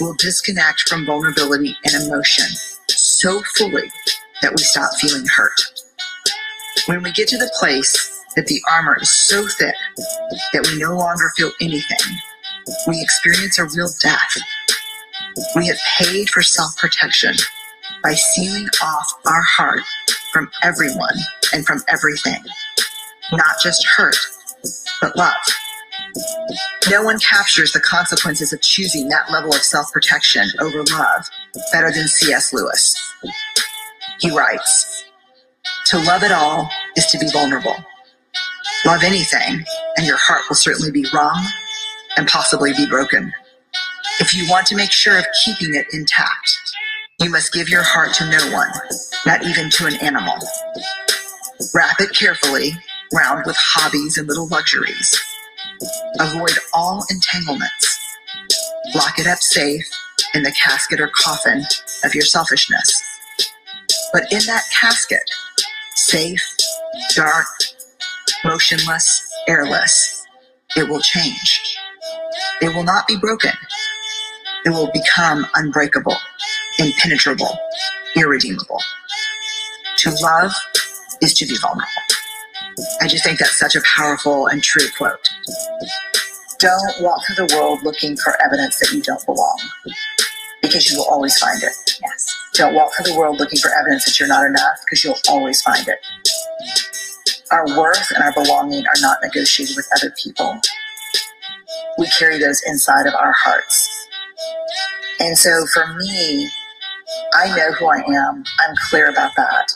we'll disconnect from vulnerability and emotion so fully that we stop feeling hurt. When we get to the place that the armor is so thick that we no longer feel anything, we experience a real death. We have paid for self protection by sealing off our heart from everyone and from everything. not just hurt, but love. No one captures the consequences of choosing that level of self protection over love better than C.S. Lewis. He writes To love at all is to be vulnerable. Love anything, and your heart will certainly be wrong and possibly be broken. If you want to make sure of keeping it intact, you must give your heart to no one, not even to an animal. Wrap it carefully, round with hobbies and little luxuries. Avoid all entanglements. Lock it up safe in the casket or coffin of your selfishness. But in that casket, safe, dark, motionless, airless, it will change. It will not be broken. It will become unbreakable, impenetrable, irredeemable. To love is to be vulnerable. I just think that's such a powerful and true quote. Don't walk through the world looking for evidence that you don't belong, because you will always find it. Yes. Don't walk through the world looking for evidence that you're not enough, because you'll always find it. Our worth and our belonging are not negotiated with other people. We carry those inside of our hearts. And so for me, I know who I am. I'm clear about that.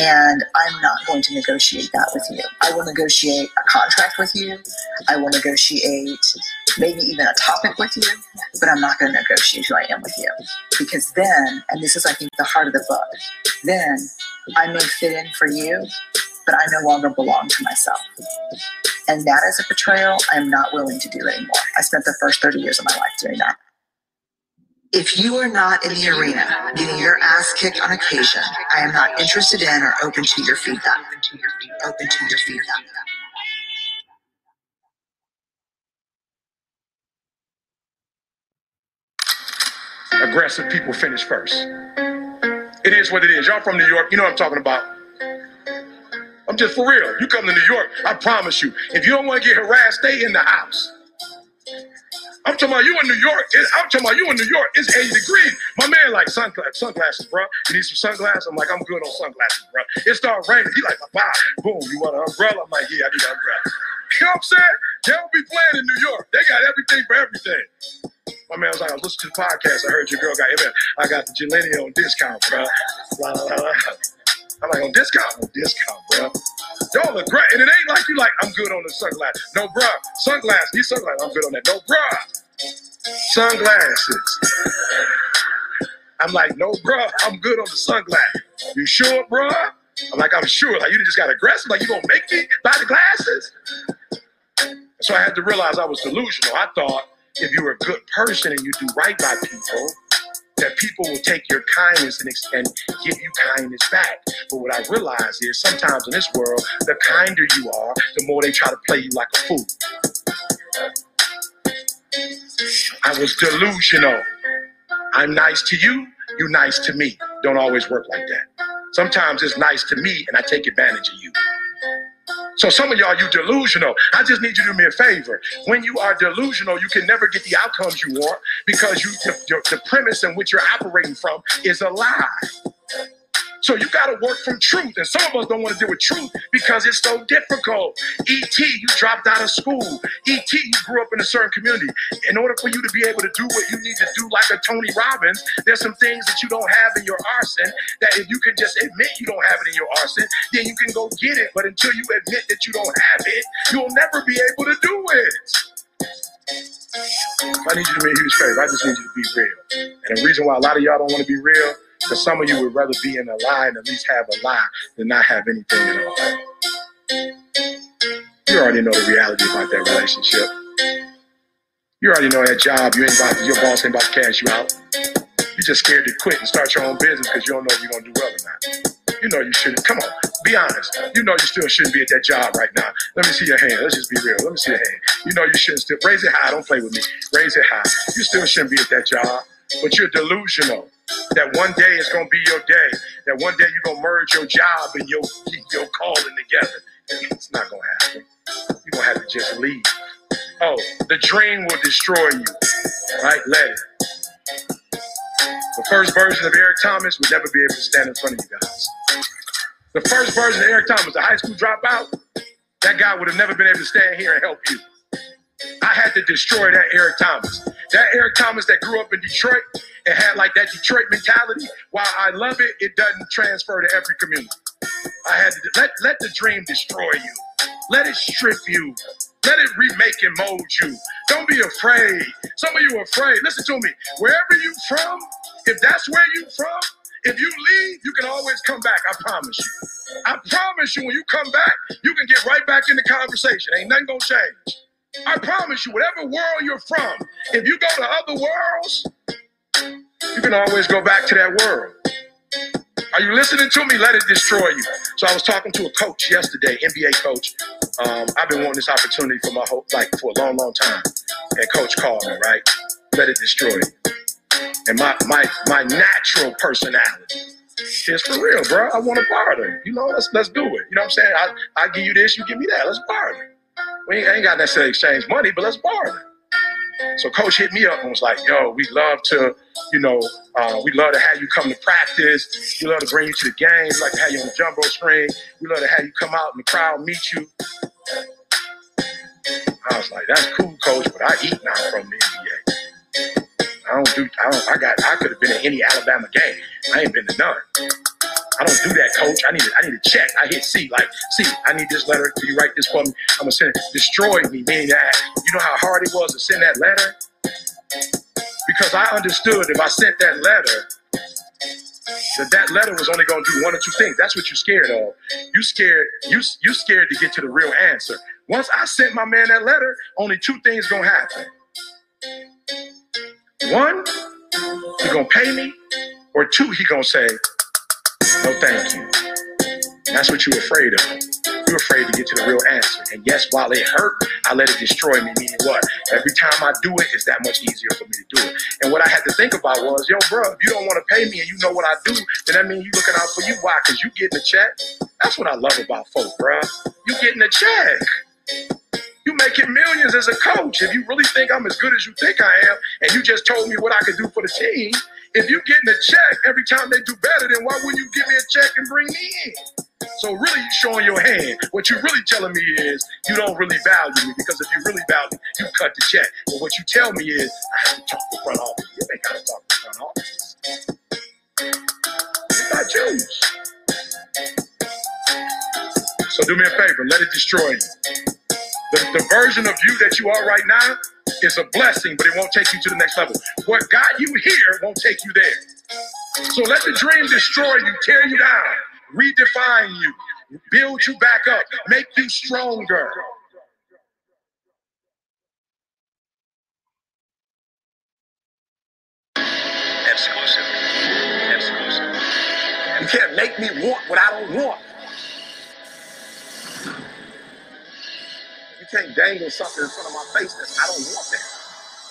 And I'm not going to negotiate that with you. I will negotiate a contract with you. I will negotiate maybe even a topic with you, but I'm not going to negotiate who I am with you. Because then, and this is, I think, the heart of the book, then I may fit in for you, but I no longer belong to myself. And that is a betrayal I'm not willing to do anymore. I spent the first 30 years of my life doing that. If you are not in the arena getting your ass kicked on occasion, I am not interested in or open to your feedback. Open to your feedback. aggressive people finish first. It is what it is. Y'all from New York, you know what I'm talking about. I'm just for real. You come to New York, I promise you, if you don't want to get harassed, stay in the house. I'm talking about you in New York. It- I'm talking about you in New York. It's 80 degrees. My man like sunglasses, sunglasses, bro. You need some sunglasses? I'm like, I'm good on sunglasses, bro. It started raining. He like, bye. Boom. You want an umbrella? I'm like, yeah, I need an umbrella. You know what I'm saying? They don't be playing in New York. They got everything for everything. My man was like, I was listening to the podcast. I heard your girl got. I got the Geleni on discount, bro. La, la, la. I'm like, oh, on discount? On discount, bro. Y'all look great. And it ain't like you like, I'm good on the sunglasses. No, bro. Sunglasses. These sunglasses, I'm good on that. No, bro. Sunglasses. I'm like, no, bro. I'm good on the sunglasses. You sure, bro? I'm like, I'm sure. Like, you just got aggressive. Like, you gonna make me buy the glasses? So I had to realize I was delusional. I thought if you're a good person and you do right by people, that people will take your kindness and, and give you kindness back. But what I realize is sometimes in this world, the kinder you are, the more they try to play you like a fool. I was delusional. I'm nice to you, you nice to me. Don't always work like that. Sometimes it's nice to me and I take advantage of you. So some of y'all, you delusional. I just need you to do me a favor. When you are delusional, you can never get the outcomes you want because you the, the, premise in which you're operating from is a lie. So you got to work from truth. And some of us don't want to deal with truth because it's so difficult. ET, you dropped out of school. ET, you grew up in a certain community. In order for you to be able to do what you need to do, like a Tony Robbins, there's some things that you don't have in your arson that if you can just admit you don't have it in your arson, then you can go get it. But until you admit that you don't have it, you'll never be able to do it. I need you to a huge favor. I just need you to be real. And the reason why a lot of y'all don't want to be real, because some of you would rather be in a lie and at least have a lie than not have anything at all. You already know the reality about that relationship. You already know that job, you ain't about to, your boss ain't about to cash you out. You're just scared to quit and start your own business because you don't know if you're gonna do well or not. You know you shouldn't. Come on, be honest. You know you still shouldn't be at that job right now. Let me see your hand. Let's just be real. Let me see your hand. You know you shouldn't still raise it high. Don't play with me. Raise it high. You still shouldn't be at that job, but you're delusional. That one day is gonna be your day. That one day you're gonna merge your job and your your calling together. It's not gonna happen. You're gonna have to just leave. Oh, the dream will destroy you. Right? Let it. The first version of Eric Thomas would never be able to stand in front of you guys. The first version of Eric Thomas, the high school dropout, that guy would have never been able to stand here and help you. I had to destroy that Eric Thomas. That Eric Thomas that grew up in Detroit and had like that Detroit mentality. While I love it, it doesn't transfer to every community. I had to let let the dream destroy you. Let it strip you. Let it remake and mold you. Don't be afraid. Some of you are afraid. Listen to me. Wherever you from, if that's where you from, if you leave, you can always come back. I promise you. I promise you, when you come back, you can get right back in the conversation. Ain't nothing gonna change. I promise you, whatever world you're from, if you go to other worlds, you can always go back to that world. Are you listening to me? Let it destroy you. So I was talking to a coach yesterday, NBA coach. Um, I've been wanting this opportunity for my whole like for a long, long time. And coach called me, right? Let it destroy you. And my my my natural personality is for real, bro. I want to barter. You know, let's let's do it. You know what I'm saying? I I give you this, you give me that. Let's barter. We ain't, ain't got necessarily exchange money, but let's barter. So coach hit me up and was like, "Yo, we love to, you know, uh, we love to have you come to practice. We love to bring you to the game. We like to have you on the jumbo screen. We love to have you come out in the crowd, meet you." I was like, "That's cool, coach, but I eat now from the NBA. I don't do. I don't. I got. I could have been at any Alabama game. I ain't been to none. I don't do that, coach. I need to, I need to check. I hit C, like, C, I need this letter. Can you write this for me? I'm gonna send it. Destroyed me, meaning that you know how hard it was to send that letter? Because I understood if I sent that letter, that that letter was only gonna do one or two things. That's what you're scared of. You scared, you you scared to get to the real answer. Once I sent my man that letter, only two things gonna happen. One, he gonna pay me, or two, he gonna say, no thank you. That's what you're afraid of. You're afraid to get to the real answer. And yes, while it hurt, I let it destroy me. Meaning what? Every time I do it, it's that much easier for me to do it. And what I had to think about was, yo, bro, if you don't want to pay me and you know what I do, then that means you looking out for you. Why? Because you getting a check. That's what I love about folk, bro. You getting a check. You making millions as a coach. If you really think I'm as good as you think I am, and you just told me what I could do for the team, if you getting a check every time they do better, then why wouldn't you give me a check and bring me in? So really, you showing your hand. What you're really telling me is you don't really value me because if you really value me, you cut the check. But what you tell me is I have to talk to front office. You ain't got to talk to front office. It's not Jews. So do me a favor, let it destroy you. The, the version of you that you are right now is a blessing, but it won't take you to the next level. What got you here won't take you there. So let the dream destroy you, tear you down, redefine you, build you back up, make you stronger. Exclusive. Exclusive. You can't make me want what I don't want. You can't dangle something in front of my face that I don't want that.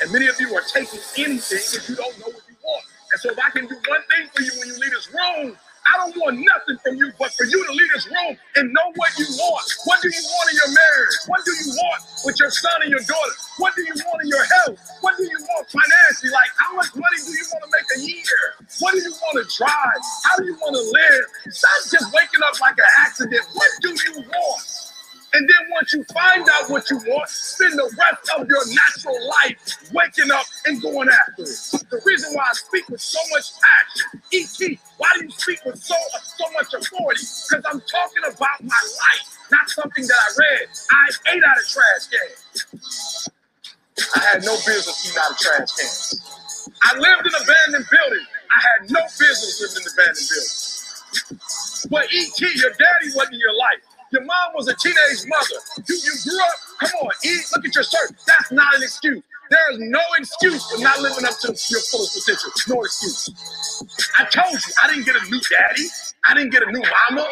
And many of you are taking anything if you don't know what you want. And so if I can do one thing for you when you leave this room, I don't want nothing from you but for you to leave this room and know what you want. What do you want in your marriage? What do you want with your son and your daughter? What do you want in your health? What do you want financially? Like, how much money do you want to make a year? What do you want to drive? How do you want to live? Stop just waking up like an accident. What do you want? And then once you find out what you want, spend the rest of your natural life waking up and going after it. The reason why I speak with so much passion, ET, why do you speak with so, so much authority? Because I'm talking about my life, not something that I read. I ate out of trash cans. I had no business eating out of trash cans. I lived in abandoned buildings. I had no business living in abandoned buildings. But ET, your daddy wasn't your life. Your mom was a teenage mother. You, you grew up, come on, eat, look at your shirt. That's not an excuse. There is no excuse for not living up to your fullest potential. No excuse. I told you, I didn't get a new daddy. I didn't get a new mama.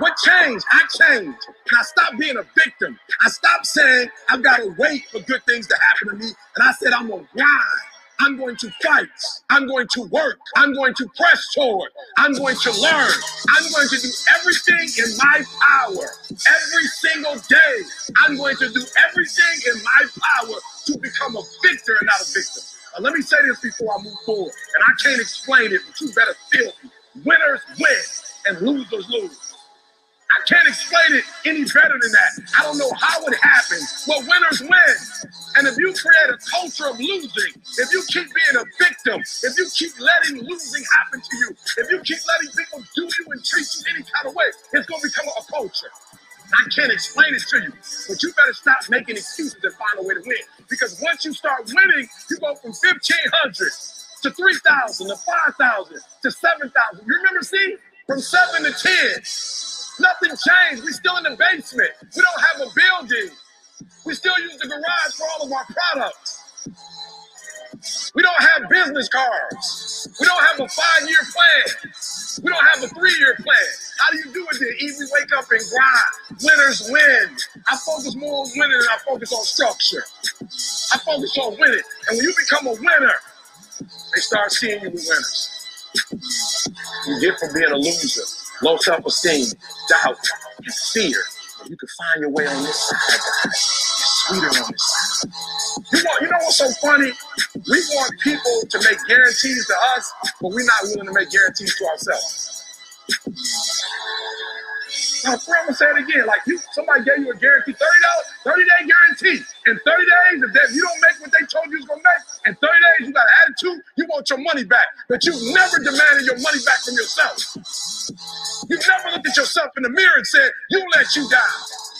What changed? I changed. And I stopped being a victim. I stopped saying I've got to wait for good things to happen to me. And I said, I'm going to grind. I'm going to fight. I'm going to work. I'm going to press forward. I'm going to learn. I'm going to do everything in my power every single day. I'm going to do everything in my power to become a victor and not a victim. Now, let me say this before I move forward, and I can't explain it, but you better feel me. Winners win and losers lose. I can't explain it any better than that. I don't know how it happens, but winners win. And if you create a culture of losing, if you keep being a victim, if you keep letting losing happen to you, if you keep letting people do you and treat you any kind of way, it's going to become a culture. I can't explain it to you, but you better stop making excuses and find a way to win. Because once you start winning, you go from 1,500 to 3,000 to 5,000 to 7,000. You remember, see? From 7 to 10. Nothing changed. We're still in the basement. We don't have a building. We still use the garage for all of our products. We don't have business cards. We don't have a five year plan. We don't have a three year plan. How do you do it then? Easy wake up and grind. Winners win. I focus more on winning than I focus on structure. I focus on winning. And when you become a winner, they start seeing you as winners. You get from being a loser, low self esteem, doubt, and fear. You can find your way on this side, guys. It's sweeter on this side. You want, you know what's so funny? We want people to make guarantees to us, but we're not willing to make guarantees to ourselves. Now, I'm gonna say it again. Like you, somebody gave you a guarantee, thirty dollars, thirty day guarantee. In thirty days, if, they, if you don't make what they told you was gonna make, in thirty days you got an attitude, you want your money back. But you never demanded your money back from yourself. You never looked at yourself in the mirror and said, "You let you down."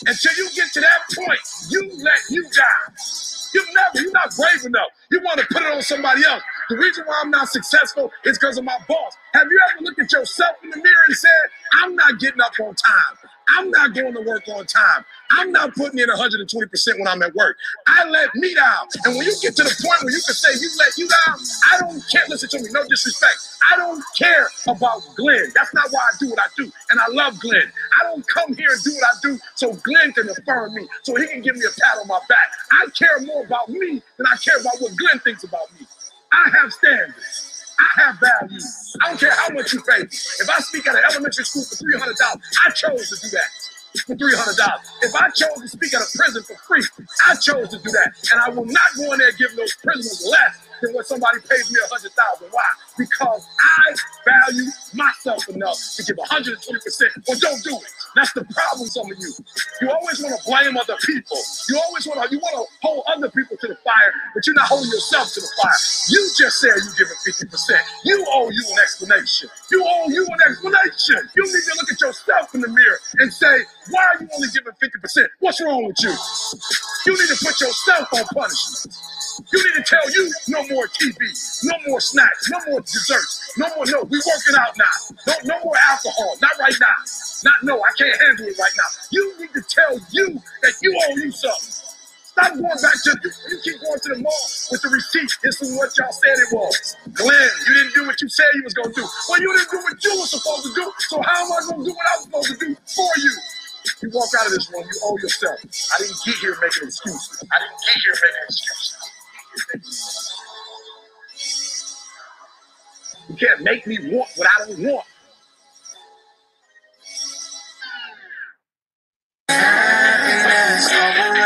Until you get to that point, you let you down. You never, you're not brave enough. You want to put it on somebody else. The reason why I'm not successful is because of my boss. Have you ever looked at yourself in the mirror and said, I'm not getting up on time. I'm not going to work on time. I'm not putting in 120% when I'm at work. I let me down. And when you get to the point where you can say you let you down, I don't care. Listen to me, no disrespect. I don't care about Glenn. That's not why I do what I do. And I love Glenn. I don't come here and do what I do so Glenn can affirm me, so he can give me a pat on my back. I care more about me than I care about what Glenn thinks about me. I have standards. I have value. I don't care how much you pay. If I speak at an elementary school for three hundred dollars, I chose to do that for three hundred dollars. If I chose to speak at a prison for free, I chose to do that, and I will not go in there giving those prisoners less than what somebody pays me a hundred thousand. Why? Because I value myself enough to give 120 percent. Well, don't do it. That's the problem, some of you. You always want to blame other people. You always want to you want to hold other people to the fire, but you're not holding yourself to the fire. You just said you give giving 50%. You owe you an explanation. You owe you an explanation. You need to look at yourself in the mirror and say, why are you only giving 50%? What's wrong with you? You need to put yourself on punishment. You need to tell you no more TV, no more snacks, no more desserts, no more no. We working out now. No, no more alcohol. Not right now. Not no. I can't handle it right now. You need to tell you that you owe you something. Stop going back to you, you keep going to the mall with the receipt. This is what y'all said it was. Glenn, you didn't do what you said you was gonna do. Well, you didn't do what you were supposed to do. So how am I gonna do what I was supposed to do for you? You walk out of this room, you owe yourself. I didn't get here making excuses. I didn't get here making excuses. You can't make me want what I don't want. Happiness over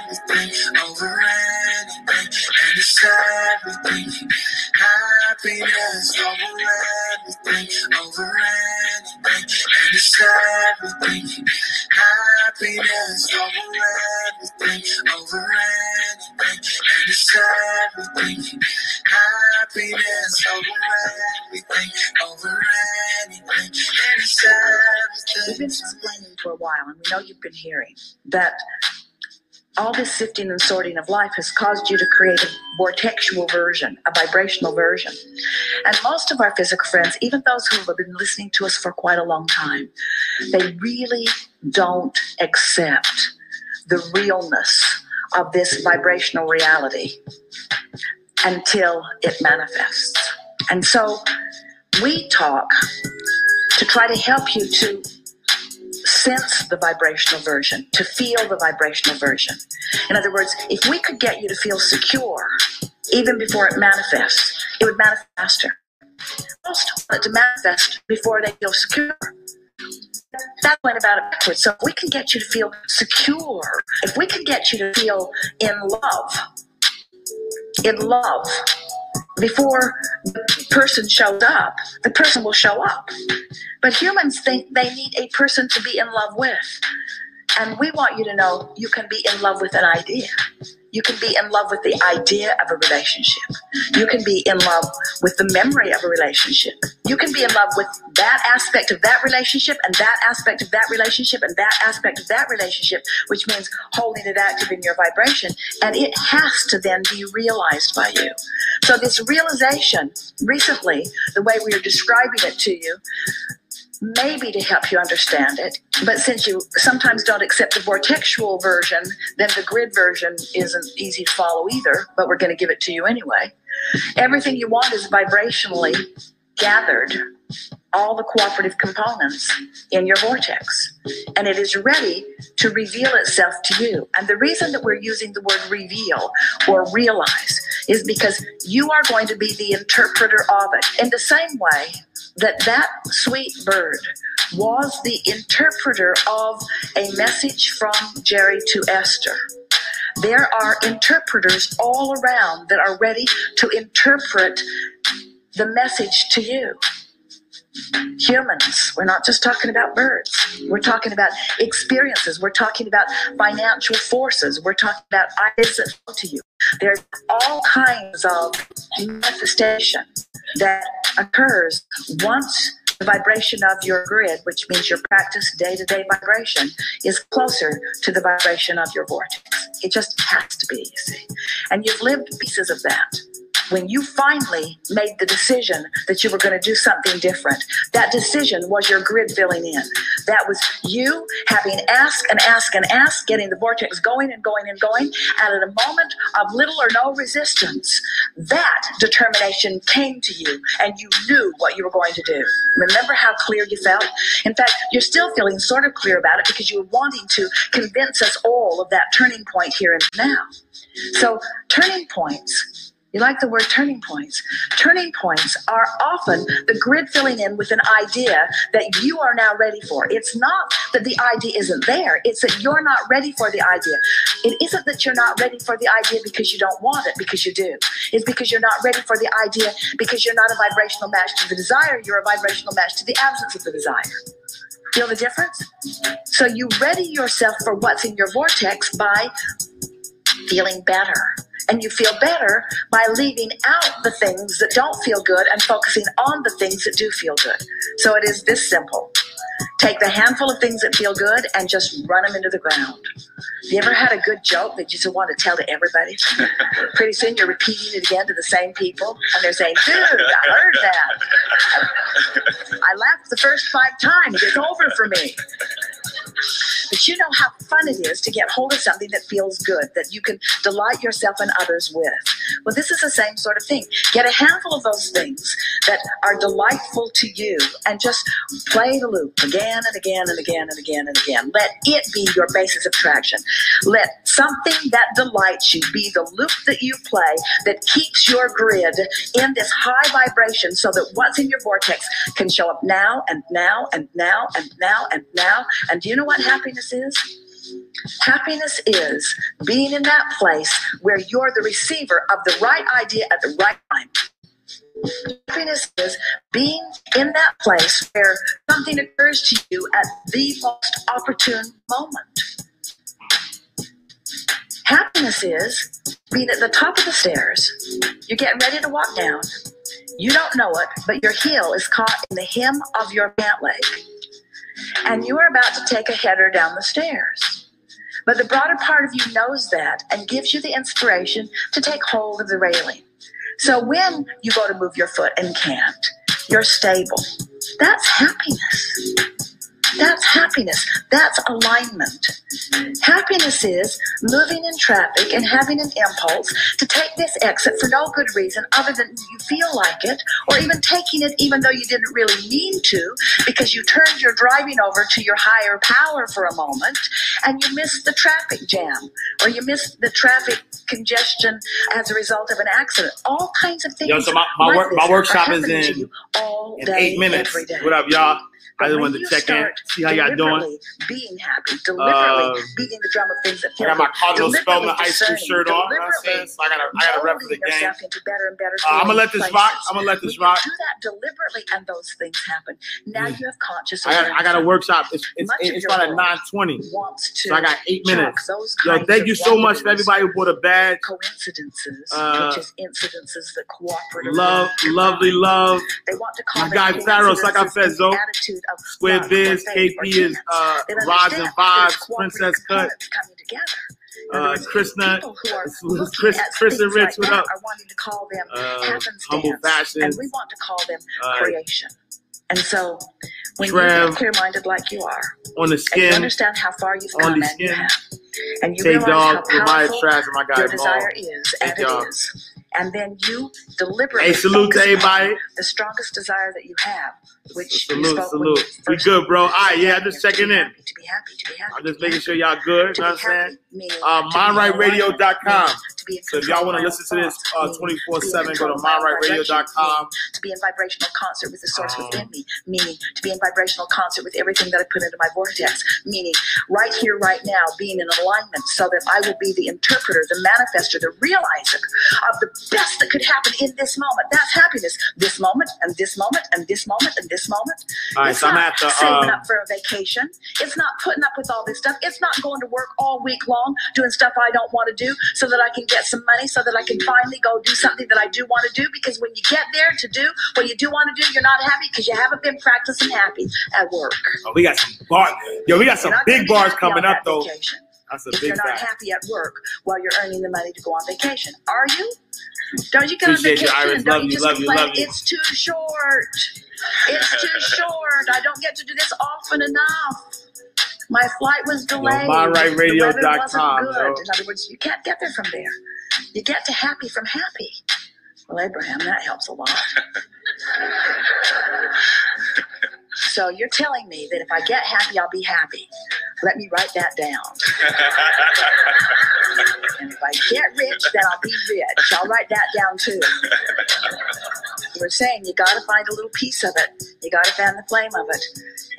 everything, over anything, and it's everything. Happiness over everything, over everything. Everything. Happiness over everything, over anything, and it's everything. Happiness over everything, over anything, and it's everything. We've been explaining for a while, and we know you've been hearing that all this sifting and sorting of life has caused you to create a vortexual version, a vibrational version. And most of our physical friends, even those who have been listening to us for quite a long time, they really don't accept the realness of this vibrational reality until it manifests. And so we talk to try to help you to sense the vibrational version, to feel the vibrational version. In other words, if we could get you to feel secure even before it manifests, it would manifest faster. Most want it to manifest before they feel secure. That went about it backwards. So if we can get you to feel secure, if we can get you to feel in love, in love, before the person shows up, the person will show up. But humans think they need a person to be in love with. And we want you to know you can be in love with an idea. You can be in love with the idea of a relationship. You can be in love with the memory of a relationship. You can be in love with that aspect of that relationship and that aspect of that relationship and that aspect of that relationship, which means holding it active in your vibration. And it has to then be realized by you. So, this realization recently, the way we are describing it to you, maybe to help you understand it. But since you sometimes don't accept the vortexual version, then the grid version isn't easy to follow either, but we're going to give it to you anyway. Everything you want is vibrationally gathered, all the cooperative components in your vortex, and it is ready to reveal itself to you. And the reason that we're using the word reveal or realize is because you are going to be the interpreter of it in the same way that that sweet bird was the interpreter of a message from Jerry to Esther. There are interpreters all around that are ready to interpret the message to you. Humans, we're not just talking about birds. We're talking about experiences. We're talking about financial forces. We're talking about flow to you. There's all kinds of manifestation that occurs once the vibration of your grid, which means your practice day to day vibration, is closer to the vibration of your vortex. It just has to be, you see. And you've lived pieces of that. When you finally made the decision that you were going to do something different, that decision was your grid filling in. That was you having asked and asked and asked, getting the vortex going and going and going. And at a moment of little or no resistance, that determination came to you and you knew what you were going to do. Remember how clear you felt? In fact, you're still feeling sort of clear about it because you were wanting to convince us all of that turning point here and now. So, turning points you like the word turning points. Turning points are often the grid filling in with an idea that you are now ready for. It's not that the idea isn't there, it's that you're not ready for the idea. It isn't that you're not ready for the idea because you don't want it, because you do. It's because you're not ready for the idea because you're not a vibrational match to the desire, you're a vibrational match to the absence of the desire. Feel the difference? So you ready yourself for what's in your vortex by feeling better and you feel better by leaving out the things that don't feel good and focusing on the things that do feel good. So it is this simple. Take the handful of things that feel good and just run them into the ground. You ever had a good joke that you just want to tell to everybody? Pretty soon you're repeating it again to the same people, and they're saying, Dude, I heard that. I laughed the first five times. It's over for me. But you know how fun it is to get hold of something that feels good, that you can delight yourself and others with. Well, this is the same sort of thing. Get a handful of those things that are delightful to you and just play the loop again and again and again and again and again. Let it be your basis of traction. Let something that delights you be the loop that you play that keeps your grid in this high vibration so that what's in your vortex can show up now and now and now and now and now. And do you know what happiness is? Happiness is being in that place where you're the receiver of the right idea at the right time. Happiness is being in that place where something occurs to you at the most opportune moment. Happiness is being at the top of the stairs. You're getting ready to walk down. You don't know it, but your heel is caught in the hem of your pant leg. And you are about to take a header down the stairs. But the broader part of you knows that and gives you the inspiration to take hold of the railing. So when you go to move your foot and can't, you're stable. That's happiness. That's happiness. That's alignment. Happiness is moving in traffic and having an impulse to take this exit for no good reason other than you feel like it, or even taking it even though you didn't really mean to because you turned your driving over to your higher power for a moment and you missed the traffic jam or you missed the traffic congestion as a result of an accident. All kinds of things. Yo, so my, my, like work, my workshop is in, in eight minutes. What up, y'all? I just wanted to check in, see how y'all doing. Being happy, deliberately Uh, beating the drum of things that I got my Cardinal Spellman high school shirt on. You know what I'm So I gotta, I gotta rep for the game. into better and better Uh, I'm gonna let this feeling rock. I'm gonna let this you rock. do that deliberately, and those things happen. Now Mm. you have conscious I got, I got a workshop. It's it's, Much it's about nine twenty. So I got eight minutes. Yo, thank you so much for everybody who bought a badge. Coincidences, Uh, which is incidences that cooperative. Love, lovely love. They want to call My guy Pharaoh, like I said, in the Zo. attitude of Square Biz, or faith or KP is uh, Rods and Vibes, Princess Cut, components coming together. In other uh, Krishna, people who are Chris- Chris- and Rich, like what up? are wanting to call them uh, Humble Fashion, and we want to call them uh, creation. And so, when Trev. you get clear-minded like you are, on the and you skin, understand how far you've on come, the and you skin. have, and you realize Dog, how powerful Trash, and my guy your desire is, Hey, and it dog. is, and then you deliberately Hey, salute to focus upon everybody. the strongest desire that you have, which Salute, salute. We good, bro. All right, yeah, I'm just checking in. happy, To be happy, to be happy. I'm just making sure y'all good. You know what I'm saying? Uh, to be in MindRightRadio.com. alignment, to be in So if y'all want to listen to this thoughts, uh, 24 to be in 7, go to MindRightRadio.com. to be in vibrational concert with the source Um, within me, meaning to be in vibrational concert with everything that I put into my vortex, meaning right here, right now, being in alignment so that I will be the interpreter, the manifester, the realizer of the best that could happen in this moment. That's happiness. This moment, and this moment, and this moment, and this moment. All right, it's so I'm not gonna have to. saving Um, up for a vacation. It's not putting up with all this stuff. It's not going to work all week long doing stuff I don't want to do so that I can get some money so that I can finally go do something that I do want to do. Because when you get there to do what you do want to do, you're not happy because you haven't been practicing happy at work. oh, we got some bars. Yo, we got some You're not gonna big bars coming up, though. vacation That's a if big you're not fact. happy at work while you're earning the money to go on vacation. Are you? Don't you go on Appreciate you, Iris. Love you love you, love you. it's too short. It's too short. I don't get to do this often enough. My flight was delayed. MindRightRadio.com, The weather wasn't good. yo. In other words, you can't get there from there. You get to happy from happy. Well, Abraham, that helps a lot. So you're telling me that if I get happy, I'll be happy. Let me write that down. And if I get rich, then I'll be rich. I'll write that down too. We're saying you got to find a little piece of it. You got to fan the flame of it.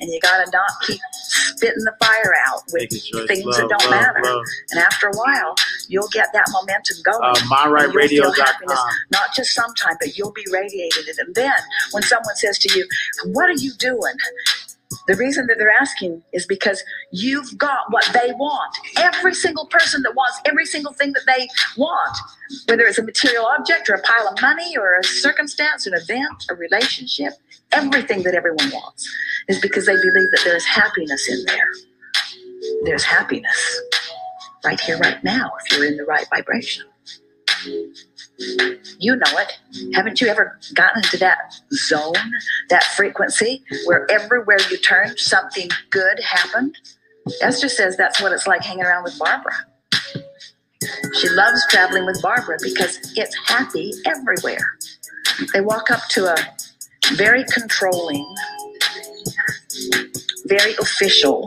And you got to not keep spitting the fire out with sure things love, that don't love, matter. love. And after a while, you'll get that momentum going. Uh, And you'll feel happiness, MindRightRadio.com. not just sometime, but you'll be radiating it. And then when someone says to you, What are you doing? The reason that they're asking is because you've got what they want. Every single person that wants every single thing that they want, whether it's a material object or a pile of money or a circumstance, an event, a relationship, everything that everyone wants is because they believe that there is happiness in there. There's happiness right here, right now, if you're in the right vibration. You know it. Haven't you ever gotten into that zone, that frequency, where everywhere you turn, something good happened? Esther says that's what it's like hanging around with Barbara. She loves traveling with Barbara because it's happy everywhere. They walk up to a very controlling, very official,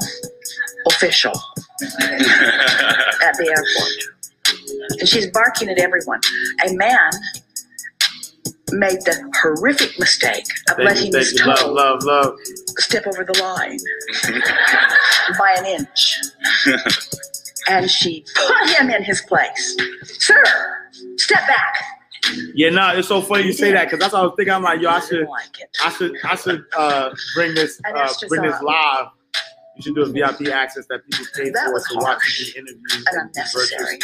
official at the airport. And she's barking at everyone. A man made the horrific mistake of Thank letting thank his toe Love, love, love. step over the line by an inch. and she put him in his place. Sir, step back. Yeah, no, it's so funny you say that because that's what I was thinking. I'm like, yo, I should, didn't like it. I should, I should uh, bring this, uh, bring this live. You should do a VIP access that people pay That for to watch do interviews and and unnecessary.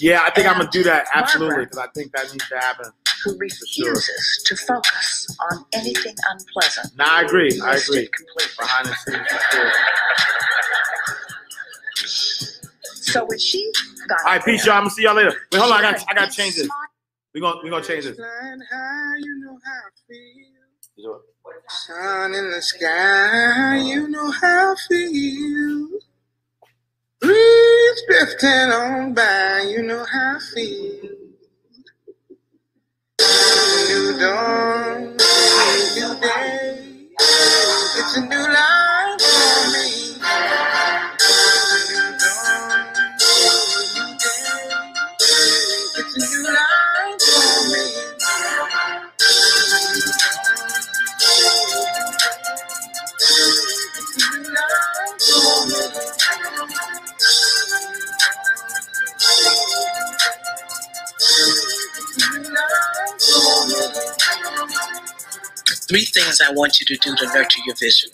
Yeah, I think I'm gonna do that absolutely because I think that needs to happen. Who refuses to focus on anything unpleasant. Nah, I agree. I agree. completely. Behind the scenes, sure. So when she got All right, peace, y'all. I'm gonna see y'all later. Wait, hold on. I got I got to change this. smile We gonna, we gonna change this. Flying high, you know how I feel. Sun in the sky, you know how I feel. Breeze drifting on by, you know how I feel. New dawn, new day. It's a new life for me. Three things I want you to do to nurture your vision.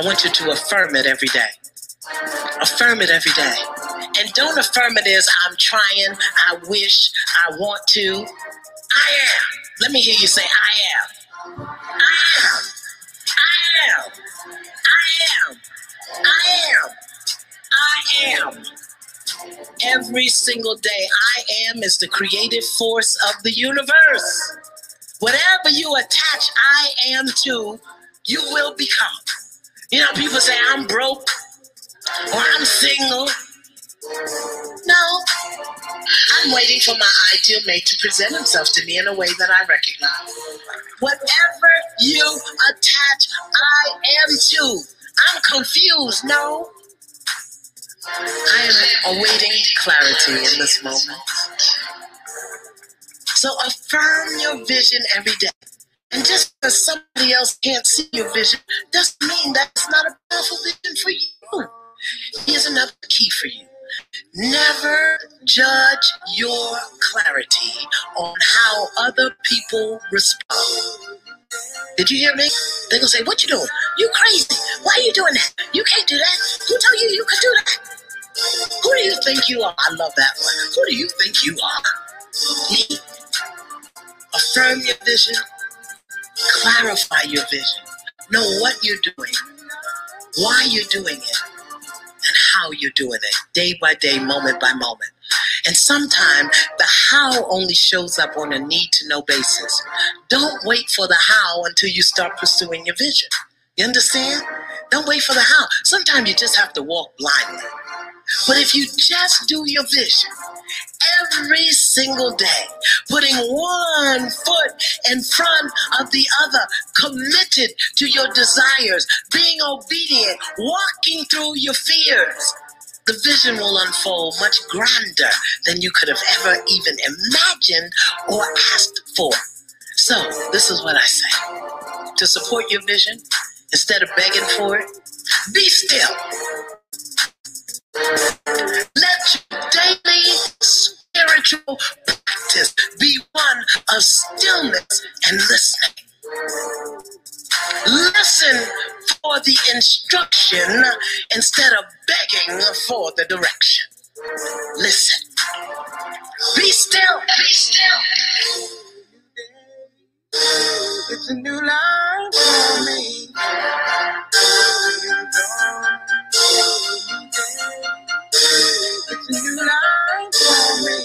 I want you to affirm it every day. Affirm it every day. And don't affirm it as I'm trying, I wish, I want to. I am. Let me hear you say, I am. I am. I am. I am. I am. I am. Every single day, I am is the creative force of the universe. Whatever you attach I am to, you will become. You know, people say, I'm broke or I'm single. No, I'm waiting for my ideal mate to present himself to me in a way that I recognize. Whatever you attach I am to, I'm confused. No, I am awaiting clarity in this moment. So affirm your vision every day. And just because somebody else can't see your vision doesn't mean that's not a powerful vision for you. Here's another key for you. Never judge your clarity on how other people respond. Did you hear me? They're gonna say, What you doing? You crazy. Why are you doing that? You can't do that. Who told you you could do that? Who do you think you are? I love that one. Who do you think you are? Affirm your vision. Clarify your vision. Know what you're doing, why you're doing it, and how you're doing it, day by day, moment by moment. And sometimes the how only shows up on a need to know basis. Don't wait for the how until you start pursuing your vision. You understand? Don't wait for the how. Sometimes you just have to walk blindly. But if you just do your vision every single day, putting one foot in front of the other, committed to your desires, being obedient, walking through your fears, the vision will unfold much grander than you could have ever even imagined or asked for. So, this is what I say to support your vision, instead of begging for it, be still let your daily spiritual practice be one of stillness and listening. Listen for the instruction instead of begging for the direction. Listen. Be still. Be still. It's a new life for me. It's a new life for me.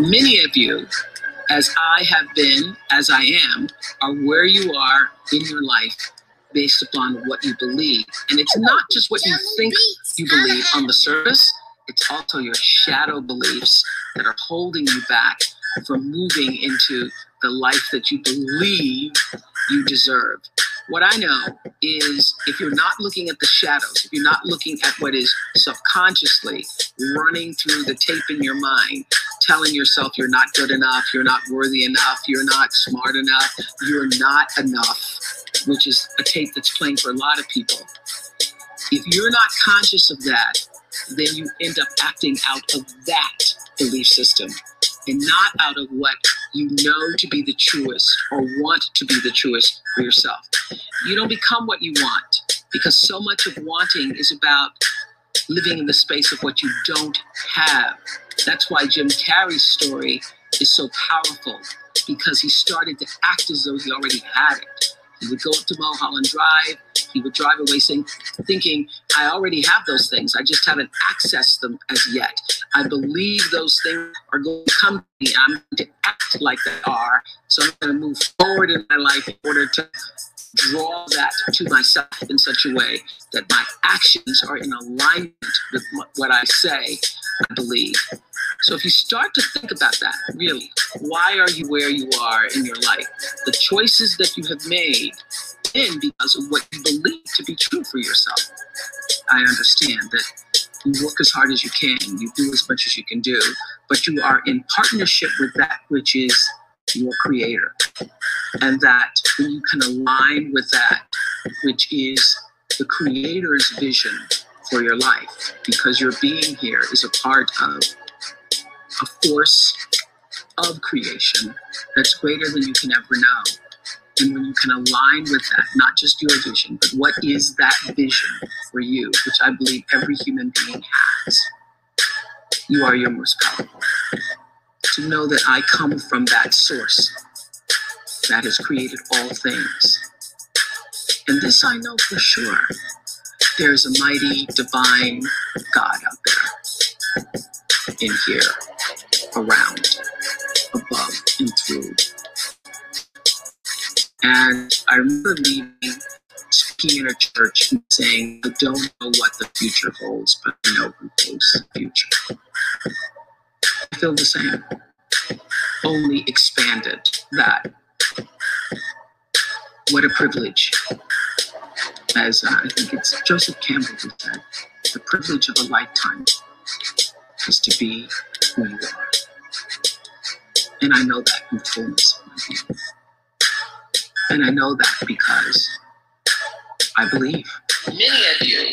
Many of you, as I have been, as I am, are where you are in your life based upon what you believe. And it's not just what you think you believe on the surface, it's also your shadow beliefs that are holding you back from moving into the life that you believe you deserve. What I know is if you're not looking at the shadows, if you're not looking at what is subconsciously running through the tape in your mind, telling yourself you're not good enough, you're not worthy enough, you're not smart enough, you're not enough, which is a tape that's playing for a lot of people. If you're not conscious of that, then you end up acting out of that belief system and not out of what you know to be the truest or want to be the truest for yourself. You don't become what you want because so much of wanting is about living in the space of what you don't have. That's why Jim Carrey's story is so powerful because he started to act as though he already had it. He would go up to Mulholland Drive. He would drive away saying, thinking, I already have those things. I just haven't accessed them as yet. I believe those things are going to come to me. I'm going to act like they are. So I'm going to move forward in my life in order to draw that to myself in such a way that my actions are in alignment with what I say I believe. So if you start to think about that, really, why are you where you are in your life? The choices that you have made in because of what you believe to be true for yourself. I understand that you work as hard as you can, you do as much as you can do, but you are in partnership with that which is your creator. And that when you can align with that, which is the creator's vision for your life, because your being here is a part of a force of creation that's greater than you can ever know. And when you can align with that, not just your vision, but what is that vision for you, which I believe every human being has, you are your most powerful. To know that I come from that source that has created all things. And this I know for sure. There's a mighty divine God out there, in here, around, above, and through. And I remember leaving, speaking in a church and saying, I don't know what the future holds, but I know who holds the future. I feel the same, only expanded that. What a privilege. As uh, I think it's Joseph Campbell who said, the privilege of a lifetime is to be who you are. And I know that in fullness. And I know that because I believe. Many of you,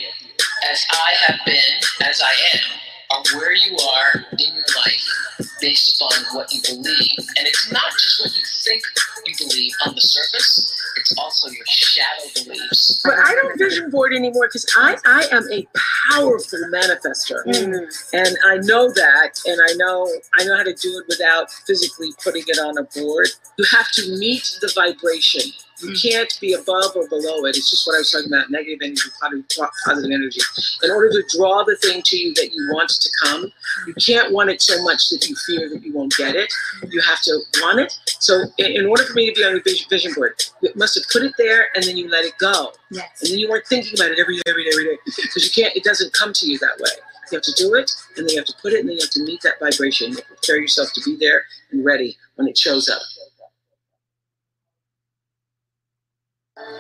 as I have been, as I am, are where you are in your life based upon what you believe. And it's not just what you think you believe on the surface, it's also your shadow beliefs. But I don't vision board anymore because I, I am a powerful manifester. Mm. And I know that and I know I know how to do it without physically putting it on a board. You have to meet the vibration. You can't be above or below it. It's just what I was talking about negative energy, positive, positive energy. In order to draw the thing to you that you want to come, you can't want it so much that you fear that you won't get it. You have to want it. So, in, in order for me to be on vision, vision board, you must have put it there and then you let it go. Yes. And then you weren't thinking about it every day, every day, every day. Because you can't, it doesn't come to you that way. You have to do it, and then you have to put it, and then you have to meet that vibration. You have to prepare yourself to be there and ready when it shows up. This is. It's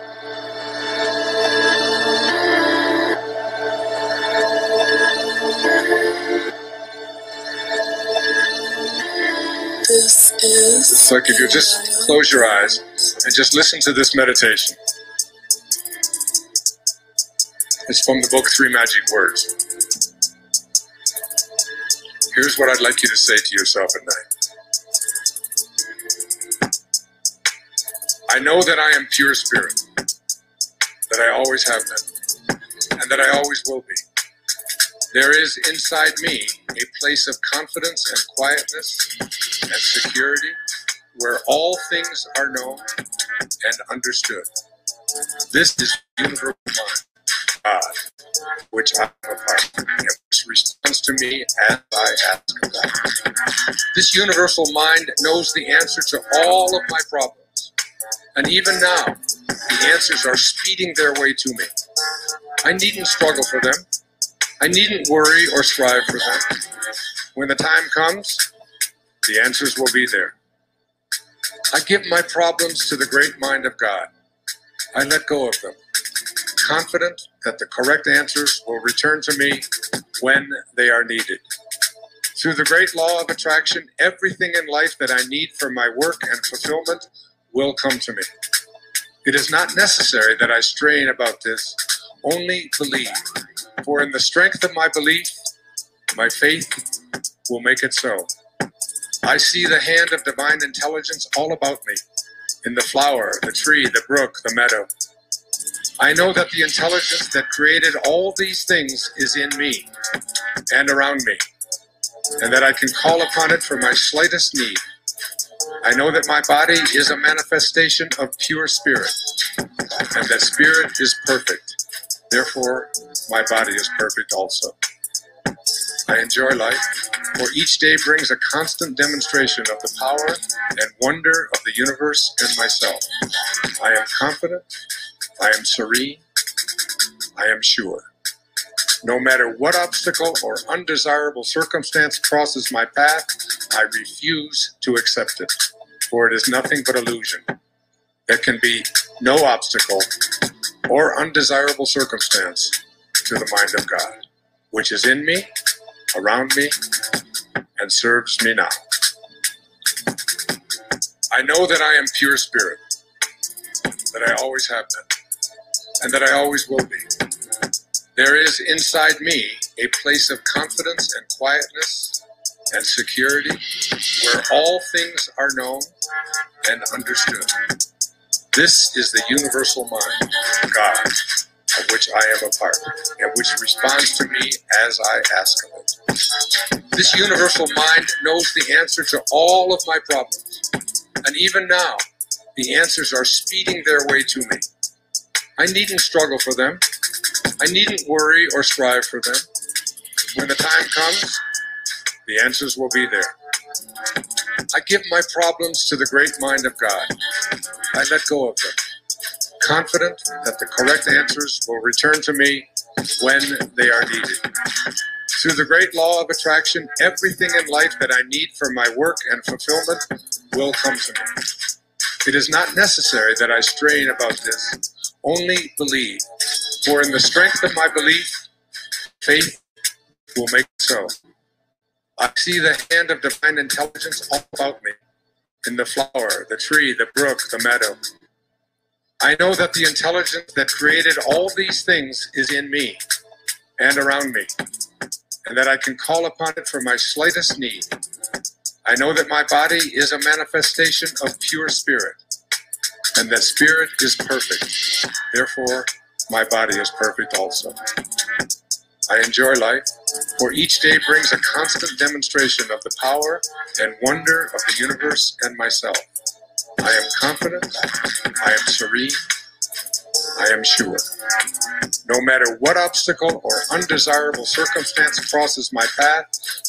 like if you just close your eyes and just listen to this meditation. It's from the book Three Magic Words. Here's what I'd like you to say to yourself at night. I know that I am pure spirit, that I always have been, and that I always will be. There is inside me a place of confidence and quietness and security where all things are known and understood. This is universal mind, God, which I am a part of, responds to me as I ask God. This universal mind knows the answer to all of my problems, and even now, the answers are speeding their way to me. I needn't struggle for them. I needn't worry or strive for them. When the time comes, the answers will be there. I give my problems to the great mind of God. I let go of them, confident that the correct answers will return to me when they are needed. Through the great law of attraction, everything in life that I need for my work and fulfillment will come to me. It is not necessary that I strain about this, only believe. For in the strength of my belief, my faith will make it so. I see the hand of divine intelligence all about me, in the flower, the tree, the brook, the meadow. I know that the intelligence that created all these things is in me and around me, and that I can call upon it for my slightest need. I know that my body is a manifestation of pure spirit, and that spirit is perfect. Therefore, my body is perfect also. I enjoy life, for each day brings a constant demonstration of the power and wonder of the universe and myself. I am confident, I am serene, I am sure. No matter what obstacle or undesirable circumstance crosses my path, I refuse to accept it, for it is nothing but illusion. There can be no obstacle or undesirable circumstance to the mind of God, which is in me, around me, and serves me now. I know that I am pure spirit, that I always have been, and that I always will be. There is inside me a place of confidence and quietness and security where all things are known and understood. This is the universal mind, God, of which I am a part, and which responds to me as I ask of it. This universal mind knows the answer to all of my problems, and even now, the answers are speeding their way to me. I needn't struggle for them. I needn't worry or strive for them. When the time comes, the answers will be there. I give my problems to the great mind of God. I let go of them, confident that the correct answers will return to me when they are needed. Through the great law of attraction, everything in life that I need for my work and fulfillment will come to me. It is not necessary that I strain about this, only believe. For in the strength of my belief, faith will make so. I see the hand of divine intelligence all about me in the flower, the tree, the brook, the meadow. I know that the intelligence that created all these things is in me and around me, and that I can call upon it for my slightest need. I know that my body is a manifestation of pure spirit, and that spirit is perfect. Therefore, my body is perfect also. I enjoy life, for each day brings a constant demonstration of the power and wonder of the universe and myself. I am confident, I am serene, I am sure. No matter what obstacle or undesirable circumstance crosses my path,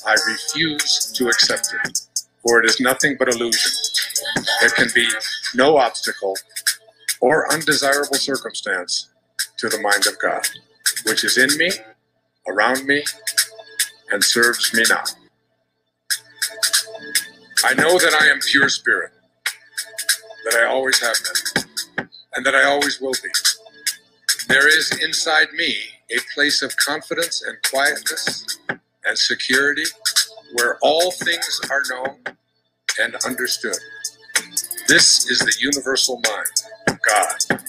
I refuse to accept it, for it is nothing but illusion. There can be no obstacle or undesirable circumstance to the mind of God, which is in me around me and serves me now. I know that I am pure spirit, that I always have been, and that I always will be. There is inside me a place of confidence and quietness and security where all things are known and understood. This is the universal mind, God,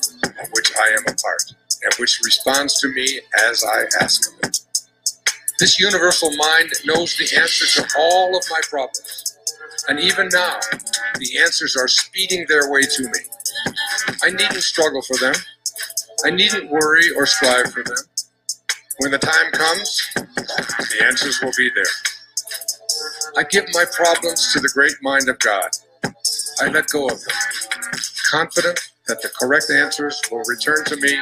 of which I am a part, and which responds to me as I ask of it. This universal mind knows the answer to all of my problems. And even now, the answers are speeding their way to me. I needn't struggle for them. I needn't worry or strive for them. When the time comes, the answers will be there. I give my problems to the great mind of God. I let go of them, confident that the correct answers will return to me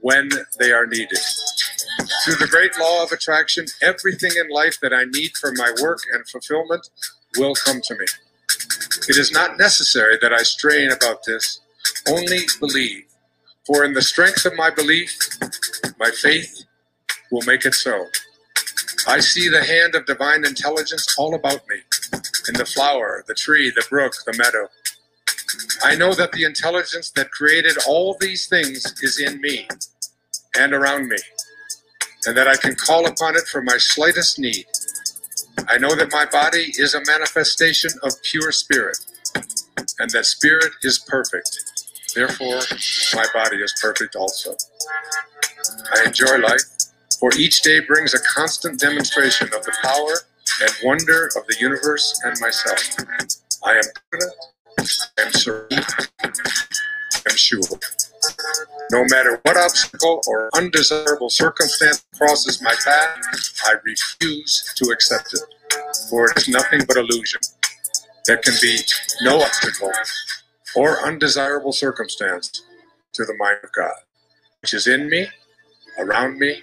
when they are needed. Through the great law of attraction, everything in life that I need for my work and fulfillment will come to me. It is not necessary that I strain about this, only believe. For in the strength of my belief, my faith will make it so. I see the hand of divine intelligence all about me, in the flower, the tree, the brook, the meadow. I know that the intelligence that created all these things is in me and around me and that I can call upon it for my slightest need. I know that my body is a manifestation of pure spirit, and that spirit is perfect. Therefore, my body is perfect also. I enjoy life, for each day brings a constant demonstration of the power and wonder of the universe and myself. I am confident, I am serene, I am sure. No matter what obstacle or undesirable circumstance crosses my path, I refuse to accept it, for it is nothing but illusion. There can be no obstacle or undesirable circumstance to the mind of God, which is in me, around me,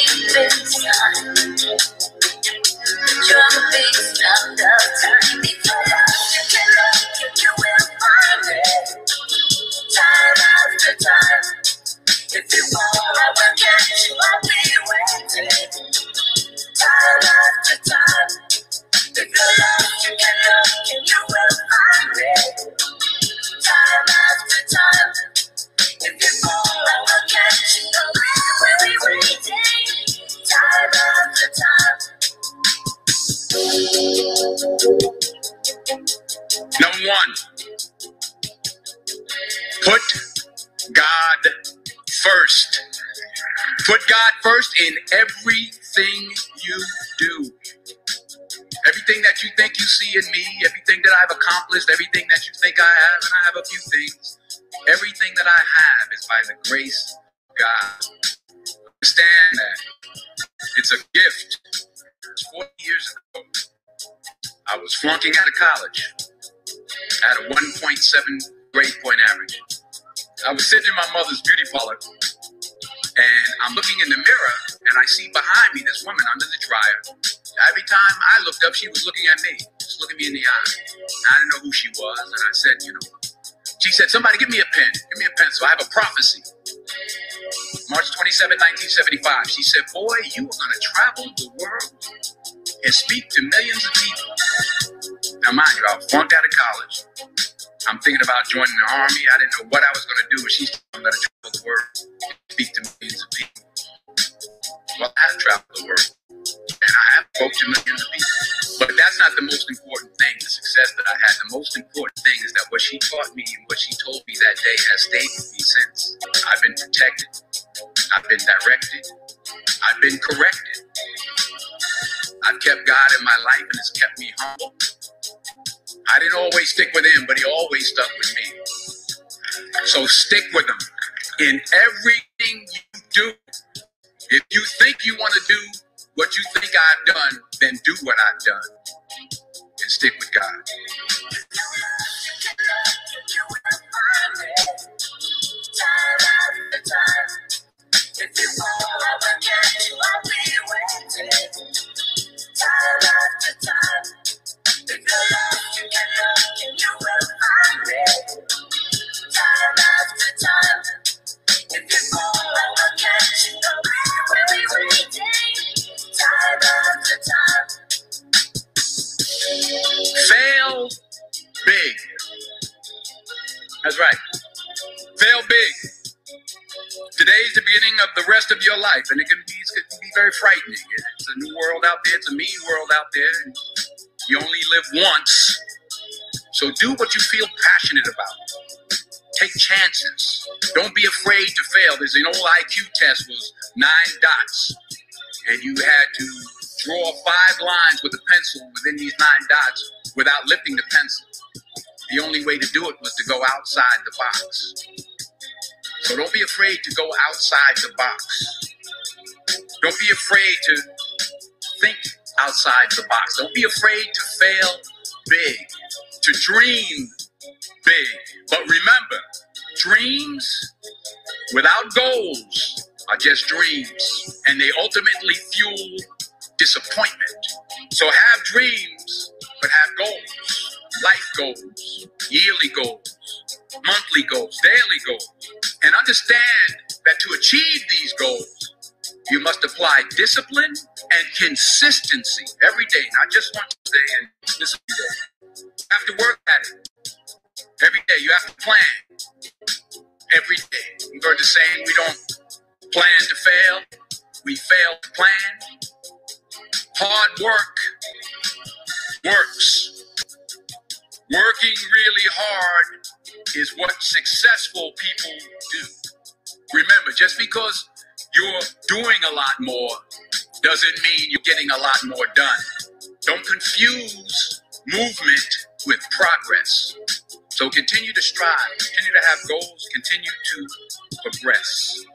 inside. The first in everything you do. Everything that you think you see in me, everything that I've accomplished, everything that you think I have, and I have a few things, everything that I have is by the grace of God. Understand that. It's a gift. It's 40 years ago. I was flunking out of college. Had a 1.7 grade point average. I was sitting in my mother's beauty parlor, and I'm looking in the mirror, and I see behind me this woman under the dryer. Every time I looked up, she was looking at me, just looking me in the eye. I didn't know who she was, and I said, you know, she said, somebody give me a pen, give me a pencil. I have a prophecy. March 27, 1975. She said, boy, you are going to travel the world and speak to millions of people. Now, mind you, I was flunked out of college. I'm thinking about joining the army. I didn't know what I was going to do, she's going to travel the world speak to millions of people. Well, I have traveled the world, and I have spoke to millions of people. But that's not the most important thing, the success that I had. The most important thing is that what she taught me and what she told me that day has stayed with me since. I've been protected. I've been directed. I've been corrected. I've kept God in my life and it's kept me humble. I didn't always stick with him, but he always stuck with me. So stick with him in everything you do. If you think you want to do what you think I've done, then do what I've done and stick with God. Time after time. Fail big. That's right. Fail big. Today's the beginning of the rest of your life, and it can be, it can be very frightening. It's a new world out there. It's a mean world out there. You only live once. So do what you feel passionate about. Take chances. Don't be afraid to fail. There's an old IQ test was nine dots, and you had to draw five lines with a pencil within these nine dots without lifting the pencil. The only way to do it was to go outside the box. So don't be afraid to go outside the box. Don't be afraid to think outside the box. Don't be afraid to fail big, to dream big. But remember, dreams without goals are just dreams, and they ultimately fuel disappointment. So have dreams, but have goals, life goals, yearly goals, monthly goals, daily goals, and understand that to achieve these goals, you must apply discipline and consistency every day, not just one day and to day. You have to work at it every day. You have to plan every day. You've heard the saying, we don't plan to fail, we fail to plan. Hard work works. Working really hard is what successful people do. Remember, just because you're doing a lot more doesn't mean you're getting a lot more done. Don't confuse movement with progress. So continue to strive, continue to have goals, continue to progress.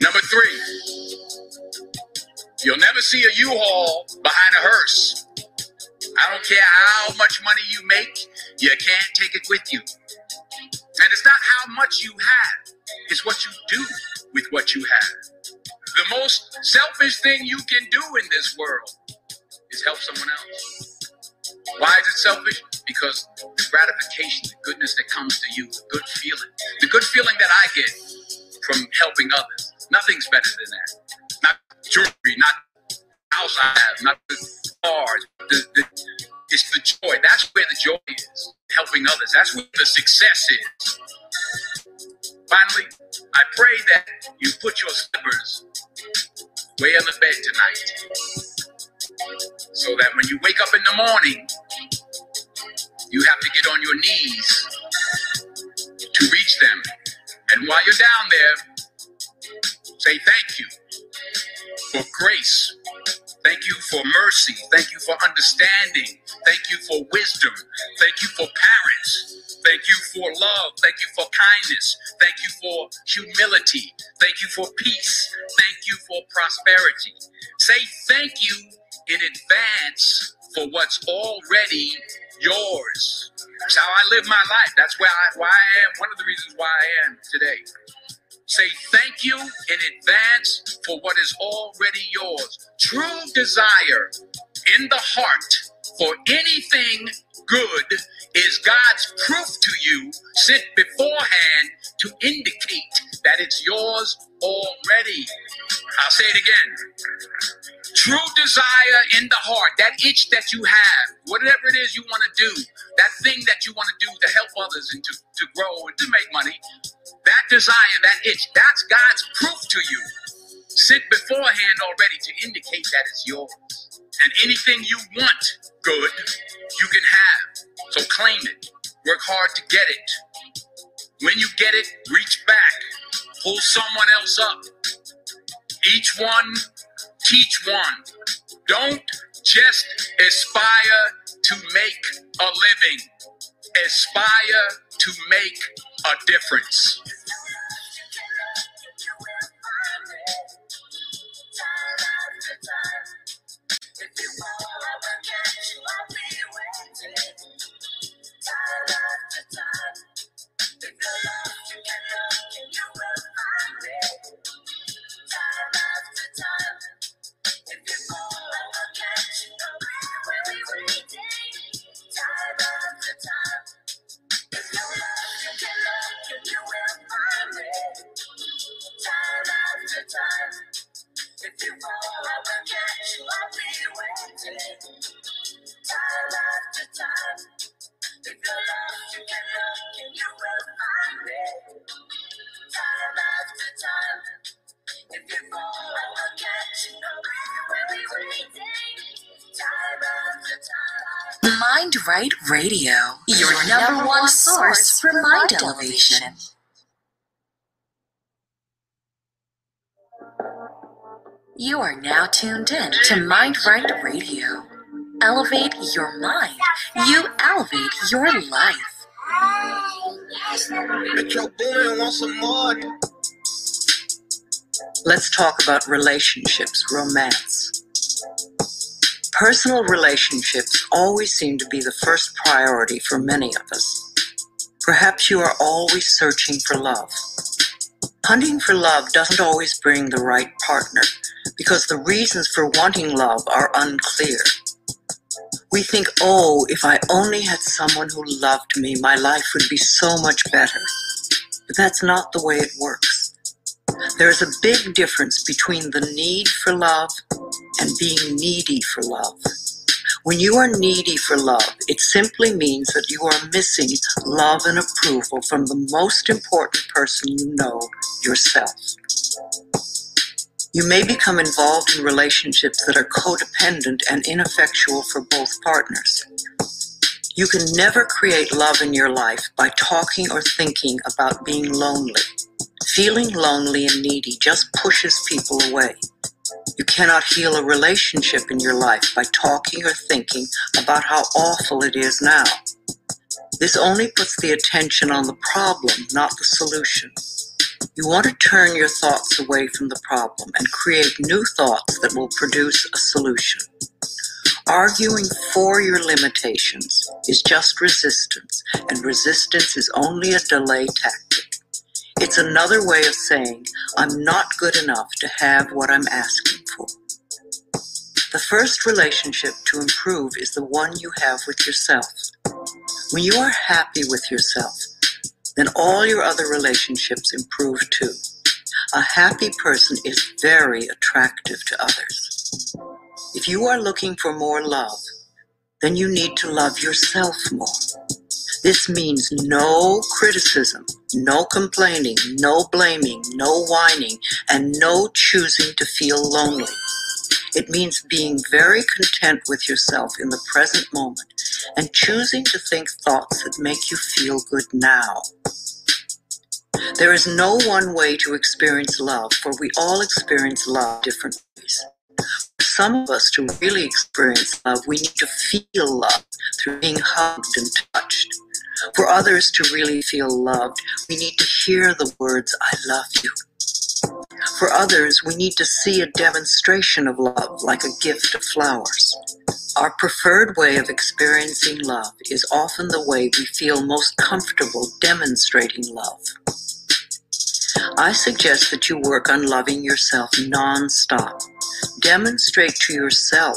Number three, you'll never see a U-Haul behind a hearse. I don't care how much money you make, you can't take it with you. And it's not how much you have, it's what you do with what you have. The most selfish thing you can do in this world is help someone else. Why is it selfish? Because the gratification, the goodness that comes to you, the good feeling, the good feeling that I get from helping others, nothing's better than that. Not jewelry, not house I have, not the cars. The, the, it's the joy. That's where the joy is. Helping others. That's where the success is. Finally, I pray that you put your slippers way on the bed tonight. So that when you wake up in the morning, you have to get on your knees to reach them. And while you're down there, say thank you for grace. Thank you for mercy. Thank you for understanding. Thank you for wisdom. Thank you for parents. Thank you for love. Thank you for kindness. Thank you for humility. Thank you for peace. Thank you for prosperity. Say thank you in advance for what's already yours. That's how I live my life. That's where I, why I am. One of the reasons why I am today. Say thank you in advance for what is already yours. True desire in the heart for anything good is God's proof to you sent beforehand to indicate that it's yours already. I'll say it again. True desire in the heart, that itch that you have, whatever it is you want to do, that thing that you want to do to help others and to, to grow and to make money, that desire, that itch, that's God's proof to you. Sit beforehand already to indicate that it's yours. And anything you want good, you can have. So claim it. Work hard to get it. When you get it, reach back. Pull someone else up. Each one, teach one. Don't just aspire to make a living. Aspire to make a difference. Mind Right Radio, your number one source for mind elevation. You are now tuned in to Mind Right Radio. Elevate your mind. You elevate your life. Metro Boomin want some more. Let's talk about relationships, romance. Personal relationships always seem to be the first priority for many of us. Perhaps you are always searching for love. Hunting for love doesn't always bring the right partner because the reasons for wanting love are unclear. We think, oh, if I only had someone who loved me, my life would be so much better. But that's not the way it works. There is a big difference between the need for love and being needy for love. When you are needy for love, it simply means that you are missing love and approval from the most important person you know, yourself. You may become involved in relationships that are codependent and ineffectual for both partners. You can never create love in your life by talking or thinking about being lonely. Feeling lonely and needy just pushes people away. You cannot heal a relationship in your life by talking or thinking about how awful it is now. This only puts the attention on the problem, not the solution. You want to turn your thoughts away from the problem and create new thoughts that will produce a solution. Arguing for your limitations is just resistance, and resistance is only a delay tactic. It's another way of saying, I'm not good enough to have what I'm asking for. The first relationship to improve is the one you have with yourself. When you are happy with yourself, then all your other relationships improve too. A happy person is very attractive to others. If you are looking for more love, then you need to love yourself more. This means no criticism, no complaining, no blaming, no whining, and no choosing to feel lonely. It means being very content with yourself in the present moment and choosing to think thoughts that make you feel good now. There is no one way to experience love, for we all experience love different ways. For some of us to really experience love, we need to feel love through being hugged and touched. For others to really feel loved, we need to hear the words, I love you. For others, we need to see a demonstration of love like a gift of flowers. Our preferred way of experiencing love is often the way we feel most comfortable demonstrating love. I suggest that you work on loving yourself nonstop. Demonstrate to yourself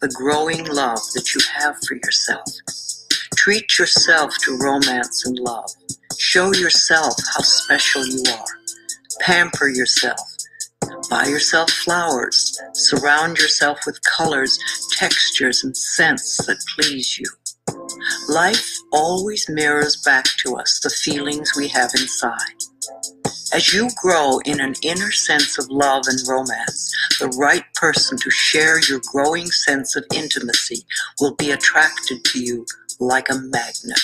the growing love that you have for yourself. Treat yourself to romance and love. Show yourself how special you are. Pamper yourself. Buy yourself flowers. Surround yourself with colors, textures, and scents that please you. Life always mirrors back to us the feelings we have inside. As you grow in an inner sense of love and romance, the right person to share your growing sense of intimacy will be attracted to you like a magnet.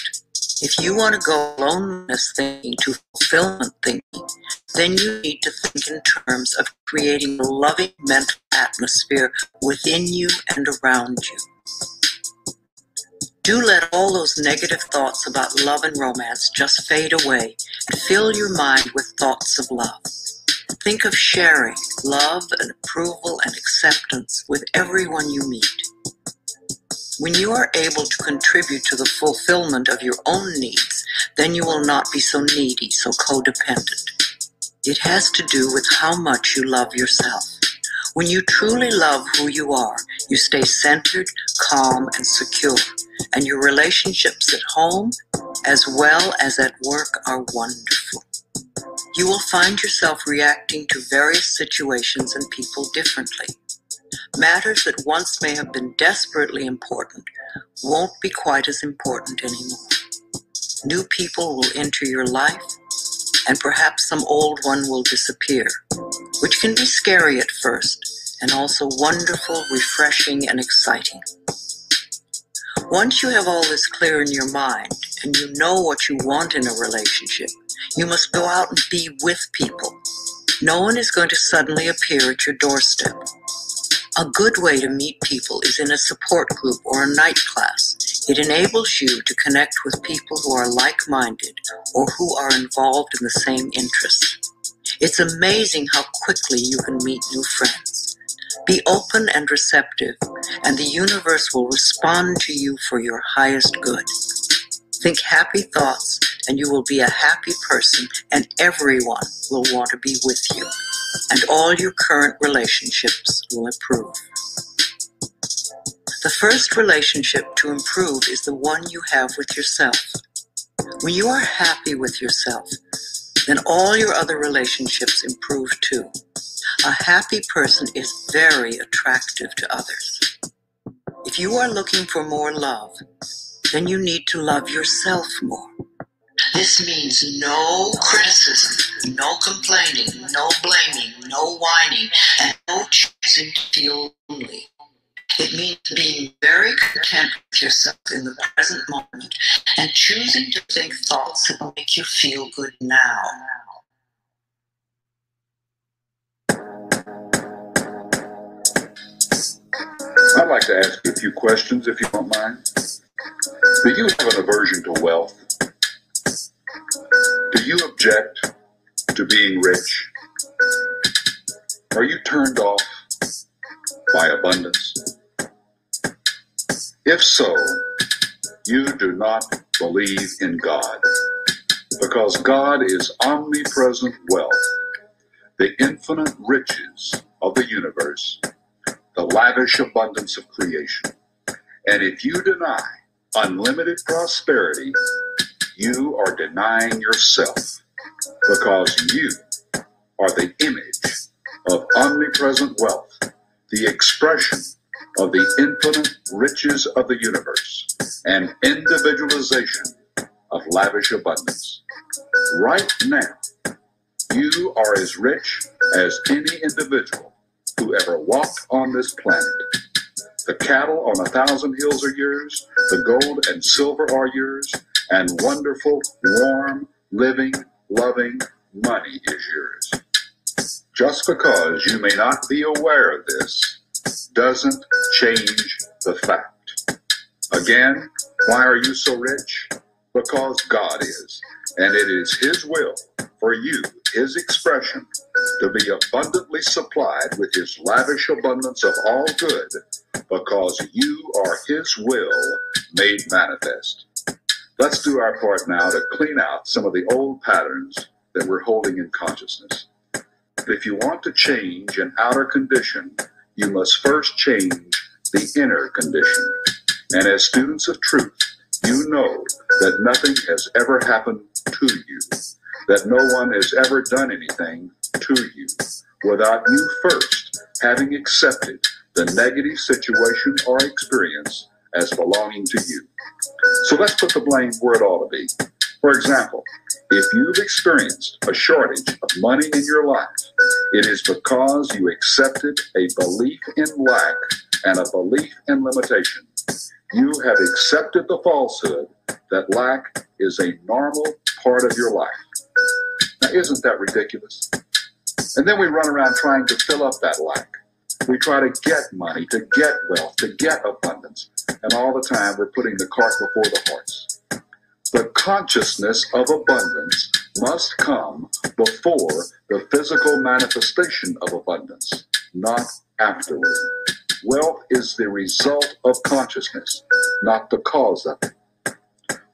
If you want to go loneliness thinking to fulfillment thinking, then you need to think in terms of creating a loving mental atmosphere within you and around you. Do let all those negative thoughts about love and romance just fade away and fill your mind with thoughts of love. Think of sharing love and approval and acceptance with everyone you meet. When you are able to contribute to the fulfillment of your own needs, then you will not be so needy, so codependent. It has to do with how much you love yourself. When you truly love who you are, you stay centered, calm, and secure and your relationships at home as well as at work are wonderful. You will find yourself reacting to various situations and people differently. Matters that once may have been desperately important won't be quite as important anymore. New people will enter your life, and perhaps some old one will disappear, which can be scary at first and also wonderful, refreshing, and exciting. Once you have all this clear in your mind and you know what you want in a relationship, you must go out and be with people. No one is going to suddenly appear at your doorstep. A good way to meet people is in a support group or a night class. It enables you to connect with people who are like minded or who are involved in the same interests. It's amazing how quickly you can meet new friends. Be open and receptive, and the universe will respond to you for your highest good. Think happy thoughts, and you will be a happy person, and everyone will want to be with you, and all your current relationships will improve. The first relationship to improve is the one you have with yourself. When you are happy with yourself, then all your other relationships improve too. A happy person is very attractive to others. If you are looking for more love, then you need to love yourself more. This means no criticism, no complaining, no blaming, no whining, and no choosing to feel lonely. It means being very content with yourself in the present moment and choosing to think thoughts that make you feel good now. I'd like to ask you a few questions if you don't mind. Do you have an aversion to wealth? Do you object to being rich? Are you turned off by abundance? If so, you do not believe in God because God is omnipresent wealth, the infinite riches of the universe, the lavish abundance of creation. And if you deny unlimited prosperity, you are denying yourself because you are the image of omnipresent wealth, the expression of the infinite riches of the universe, and individualization of lavish abundance. Right now, you are as rich as any individual who ever walked on this planet. The cattle on a thousand hills are yours, the gold and silver are yours, and wonderful, warm, living, loving money is yours. Just because you may not be aware of this doesn't change the fact. Again, why are you so rich? Because God is, and it is His will for you, His expression, to be abundantly supplied with His lavish abundance of all good, because you are His will made manifest. Let's do our part now to clean out some of the old patterns that we're holding in consciousness. If you want to change an outer condition, you must first change the inner condition. And as students of truth, you know that nothing has ever happened to you, that no one has ever done anything to you without you first having accepted the negative situation or experience as belonging to you. So let's put the blame where it ought to be. For example, if you've experienced a shortage of money in your life, it is because you accepted a belief in lack and a belief in limitation. You have accepted the falsehood that lack is a normal part of your life. Now, isn't that ridiculous? And then we run around trying to fill up that lack. We try to get money, to get wealth, to get abundance. And all the time we're putting the cart before the horse. The consciousness of abundance must come before the physical manifestation of abundance, not afterward. Wealth is the result of consciousness, not the cause of it.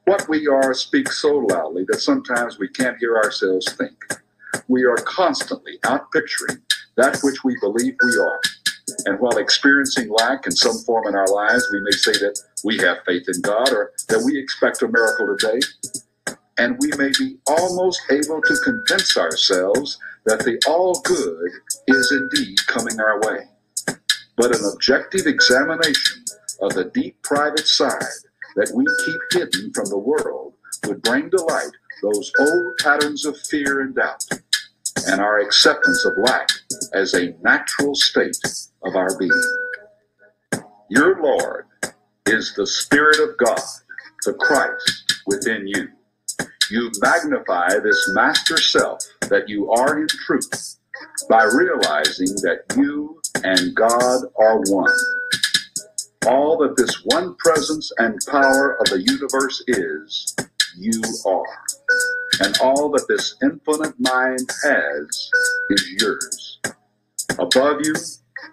What we are speaks so loudly that sometimes we can't hear ourselves think. We are constantly outpicturing that which we believe we are. And while experiencing lack in some form in our lives, we may say that we have faith in God or that we expect a miracle today. And we may be almost able to convince ourselves that the all good is indeed coming our way. But an objective examination of the deep private side that we keep hidden from the world would bring to light those old patterns of fear and doubt and our acceptance of lack as a natural state of our being. Your Lord is the Spirit of God, the Christ within you. You magnify this master self that you are in truth by realizing that you and God are one. All that this one presence and power of the universe is, you are. And all that this infinite mind has is yours. Above you,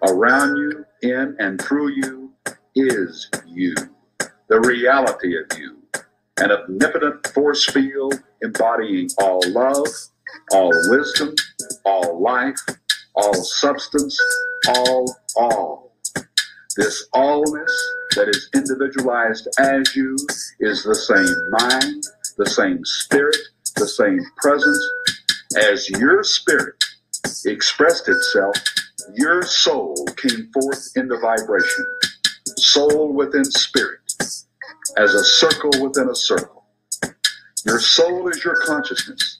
around you, in and through you is you, the reality of you, an omnipotent force field embodying all love, all wisdom, all life, all substance, all, all. This allness that is individualized as you is the same mind, the same spirit, the same presence, As your spirit expressed itself, your soul came forth into vibration, soul within spirit, as a circle within a circle. Your soul is your consciousness,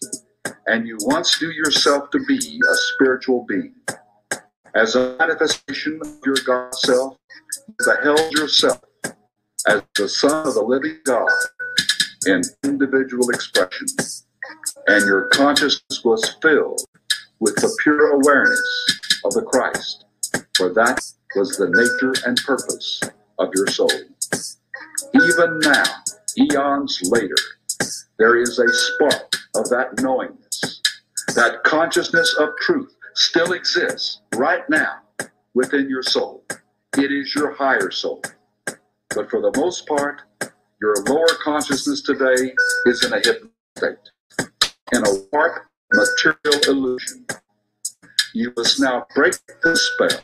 and you once knew yourself to be a spiritual being. As a manifestation of your God self, you beheld yourself as the Son of the living God in individual expression, and your consciousness was filled with the pure awareness of the Christ, for that was the nature and purpose of your soul. Even now, eons later, there is a spark of that knowingness, that consciousness of truth still exists right now within your soul. It is your higher soul. But for the most part, your lower consciousness today is in a hypnotic state, in a warped material illusion. You must now break the spell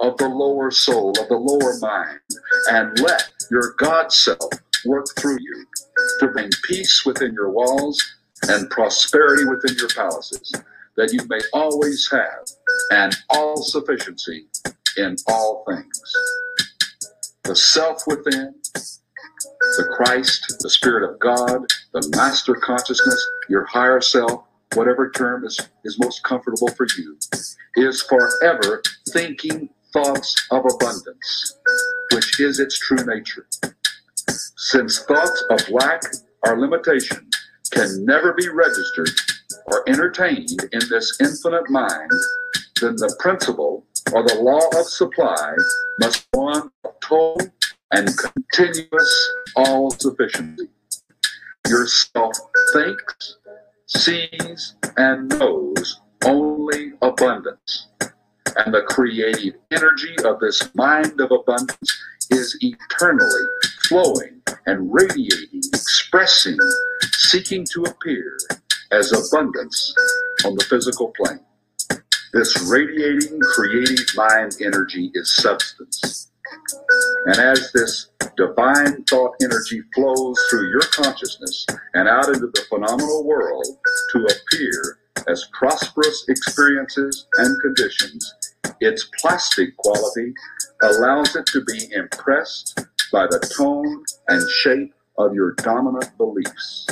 of the lower soul, of the lower mind, and let your God self work through you to bring peace within your walls and prosperity within your palaces, that you may always have an all sufficiency in all things. The self within, the Christ, the Spirit of God, the master consciousness, your higher self, whatever term is, is most comfortable for you, is forever thinking thoughts of abundance, which is its true nature. Since thoughts of lack or limitation can never be registered or entertained in this infinite mind, then the principle or the law of supply must go on total and continuous all sufficiency. Yourself thinks, sees, and knows only abundance. And the creative energy of this mind of abundance is eternally flowing and radiating, expressing, seeking to appear as abundance on the physical plane. This radiating, creative mind energy is substance. And as this divine thought energy flows through your consciousness and out into the phenomenal world to appear as prosperous experiences and conditions, its plastic quality allows it to be impressed by the tone and shape of your dominant beliefs.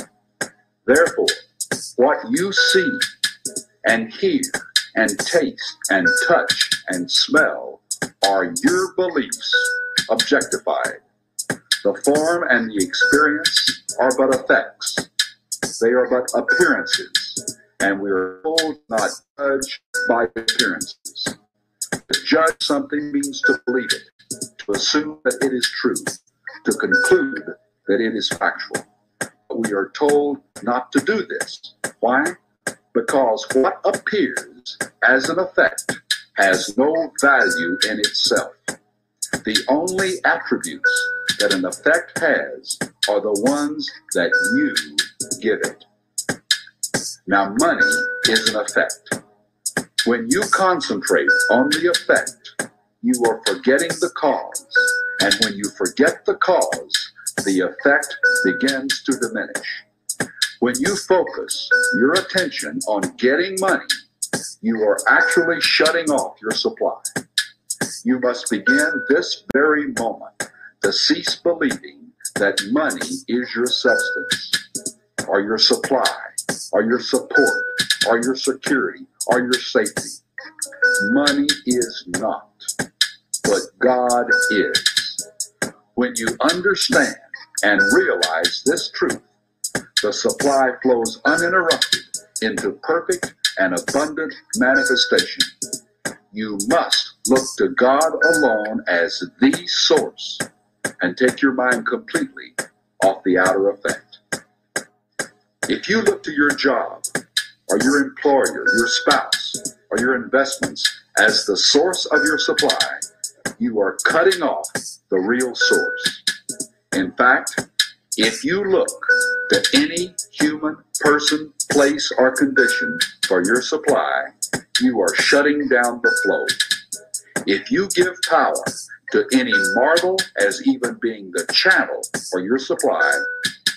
Therefore, what you see and hear and taste and touch and smell are your beliefs objectified. The form and the experience are but effects. They are but appearances, and we are told not to judge by appearances. To judge something means to believe it, to assume that it is true, to conclude that it is factual. But we are told not to do this. Why? Because what appears as an effect has no value in itself. The only attributes that an effect has are the ones that you give it. Now, money is an effect. When you concentrate on the effect, you are forgetting the cause. And when you forget the cause, the effect begins to diminish. When you focus your attention on getting money, you are actually shutting off your supply. You must begin this very moment to cease believing that money is your substance, or your supply, or your support, or your security, or your safety. Money is not, but God is. When you understand and realize this truth, the supply flows uninterrupted into perfect and abundant manifestation. You must look to God alone as the source and take your mind completely off the outer effect. If you look to your job or your employer, your spouse, or your investments as the source of your supply, you are cutting off the real source. In fact, if you look to any human person, place, or condition for your supply, you are shutting down the flow. If you give power to any marvel as even being the channel for your supply,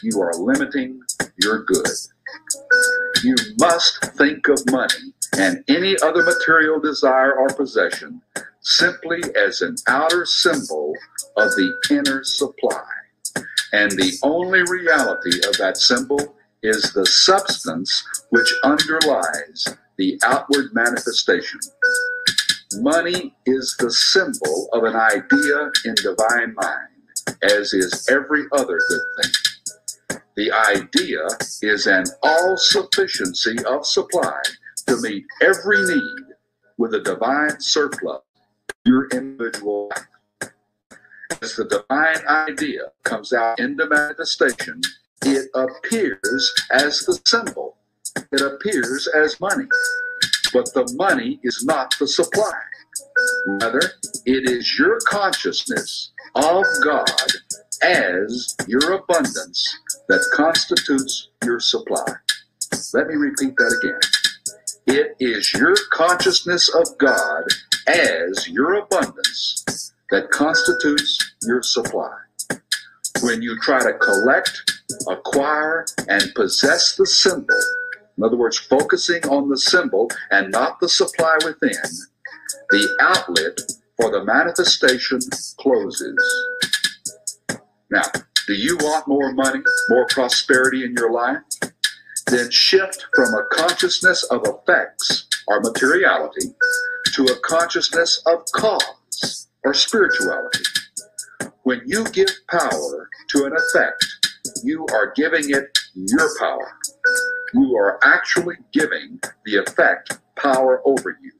you are limiting your good. you must think of money and any other material desire or possession simply as an outer symbol of the inner supply. And the only reality of that symbol is the substance which underlies the outward manifestation. Money is the symbol of an idea in divine mind, as is every other good thing. The idea is an all sufficiency of supply to meet every need with a divine surplus your individual life. As the divine idea comes out into manifestation, it appears as the symbol. It appears as money. But the money is not the supply. Rather, it is your consciousness of God as your abundance that constitutes your supply. Let me repeat that again. It is your consciousness of God as your abundance that constitutes your supply. When you try to collect, acquire, and possess the symbol, in other words, focusing on the symbol and not the supply within, the outlet for the manifestation closes. Now, do you want more money, more prosperity in your life? Then shift from a consciousness of effects or materiality to a consciousness of cause or spirituality. When you give power to an effect, you are giving it your power. You are actually giving the effect power over you.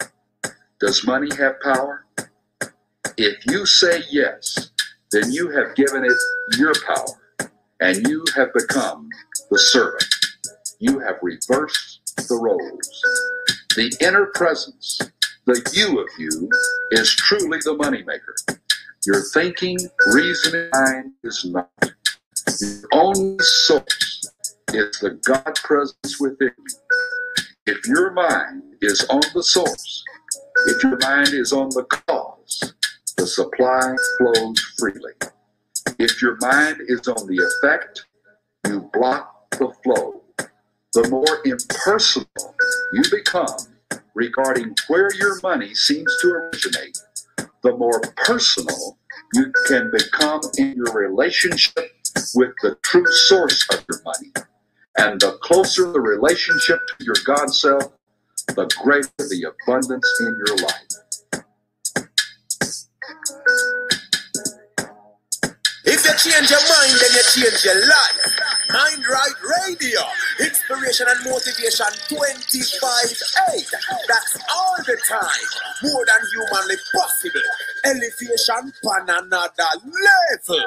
Does money have power? If you say yes, then you have given it your power and you have become the servant. You have reversed the roles. The inner presence, the you of you, is truly the moneymaker. Your thinking, reasoning mind is not. The only source is the God presence within you. If your mind is on the source, if your mind is on the cause, the supply flows freely. If your mind is on the effect, you block the flow. The more impersonal you become regarding where your money seems to originate, the more personal you can become in your relationship with the true source of your money. And the closer the relationship to your God self, the greater the abundance in your life. If you change your mind, then you change your life. Mind Right Radio, inspiration and motivation 25 8. That's all the time. More than humanly possible. Elevation on another level.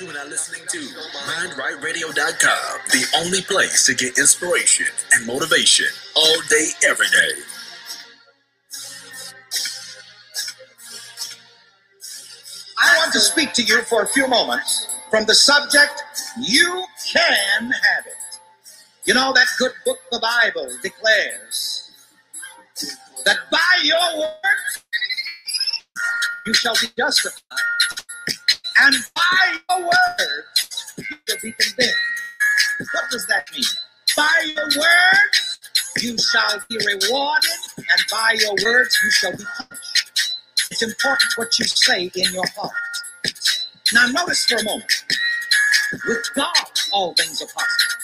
You are listening to MindRightRadio.com, the only place to get inspiration and motivation all day, every day. I want to speak to you for a few moments from the subject, You Can Have It. You know, that good book, the Bible, declares that by your words you shall be justified, and by your words you shall be condemned. What does that mean? By your words you shall be rewarded, and by your words you shall be punished. It's important what you say in your heart. Now, notice for a moment. With God, all things are possible.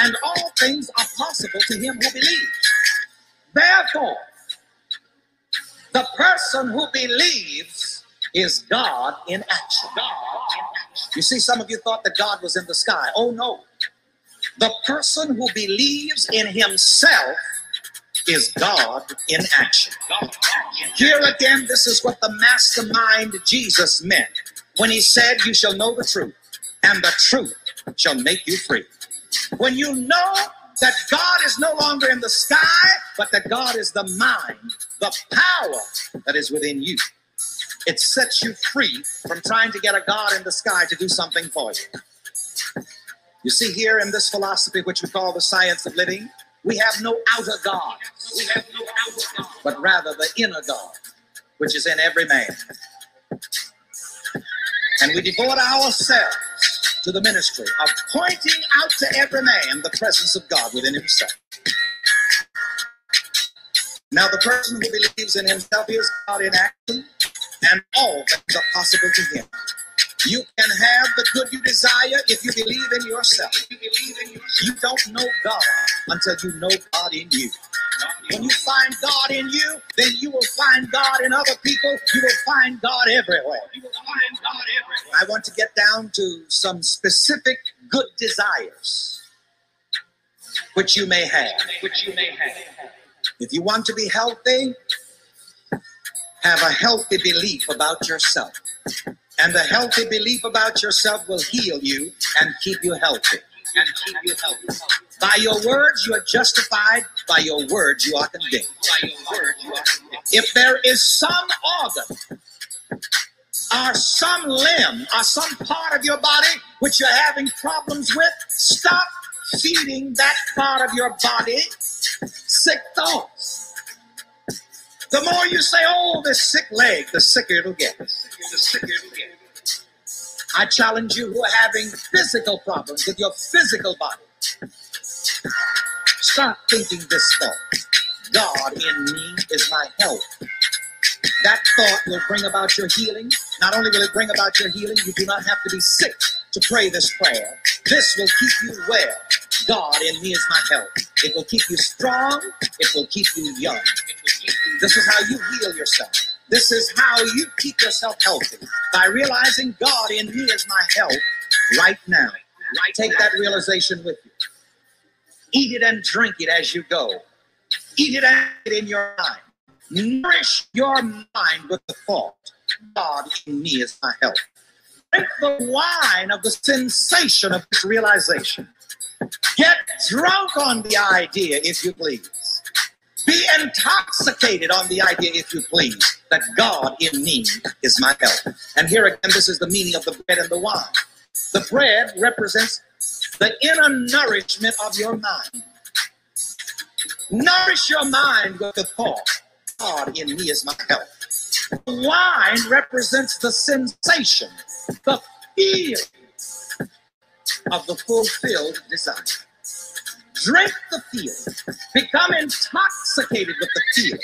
And all things are possible to him who believes. Therefore, the person who believes is God in action. You see, some of you thought that God was in the sky. Oh, no. The person who believes in himself is God in action. Here again, this is what the mastermind Jesus meant when he said, You shall know the truth, and the truth shall make you free. When you know that God is no longer in the sky, but that God is the mind, the power that is within you, it sets you free from trying to get a God in the sky to do something for you. You see, here in this philosophy, which we call the science of living, we have no outer God. We have no outer God. But rather the inner God, which is in every man. And we devote ourselves to the ministry of pointing out to every man the presence of God within himself. Now, the person who believes in himself is God in action, and all things are possible to him. You can have the good you desire if you believe in yourself. You don't know God until you know God in you. When you find God in you, then you will find God in other people. You will find God everywhere. You will find God everywhere. I want to get down to some specific good desires which you may have. Which you may have. If you want to be healthy, have a healthy belief about yourself. And the healthy belief about yourself will heal you and keep you healthy. And keep you healthy. By your words, you are justified. By your words, you are condemned. By your words, you are condemned. If there is some organ or some limb or some part of your body which you're having problems with, stop feeding that part of your body sick thoughts. The more you say, oh, this sick leg, the sicker it'll get. The sicker it'll get. I challenge you who are having physical problems with your physical body. Start thinking this thought God in me is my help. That thought will bring about your healing. Not only will it bring about your healing, you do not have to be sick to pray this prayer. This will keep you well. God in me is my help. It will keep you strong. It will keep you young. This is how you heal yourself. This is how you keep yourself healthy by realizing God in me is my help right now. Take that realization with you. Eat it and drink it as you go. Eat it and it in your mind. Nourish your mind with the thought God in me is my help. Drink the wine of the sensation of this realization. Get drunk on the idea, if you please. Be intoxicated on the idea, if you please, that God in me is my help. And here again, this is the meaning of the bread and the wine. The bread represents the inner nourishment of your mind. Nourish your mind with the thought, God in me is my help. The wine represents the sensation, the feeling of the fulfilled desire. Drink the field, Become intoxicated with the field,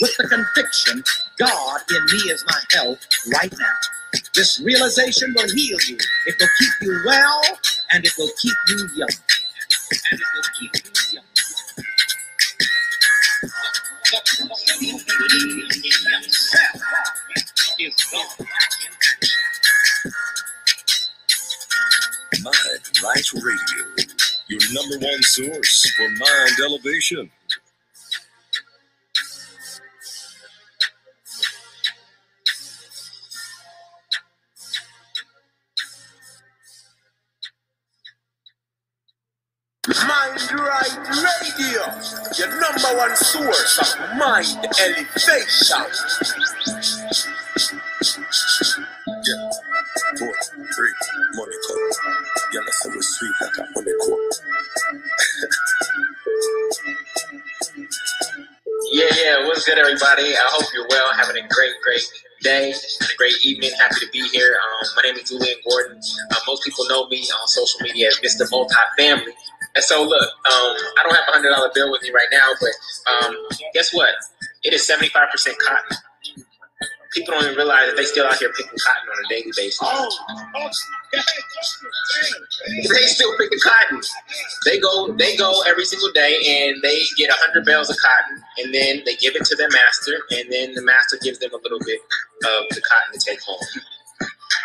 with the conviction God in me is my help right now. This realization will heal you. It will keep you well and it will keep you young. And it will keep you young. Mind Right Radio, your number one source for mind elevation. Mind Right Radio, your number one source of mind elevation. Yeah. Four, three, money. Y'all say we sweet like a honey Yeah, yeah. What's good, everybody? I hope you're well, having a great, great day and a great evening. Happy to be here. Um, my name is Julian Gordon. Uh, most people know me on social media as Mr. Multifamily. And so, look, um, I don't have a hundred dollar bill with me right now, but um, guess what? It is seventy five percent cotton. People don't even realize that they still out here picking cotton on a daily basis. They still picking cotton. They go, they go every single day, and they get a hundred bales of cotton, and then they give it to their master, and then the master gives them a little bit of the cotton to take home.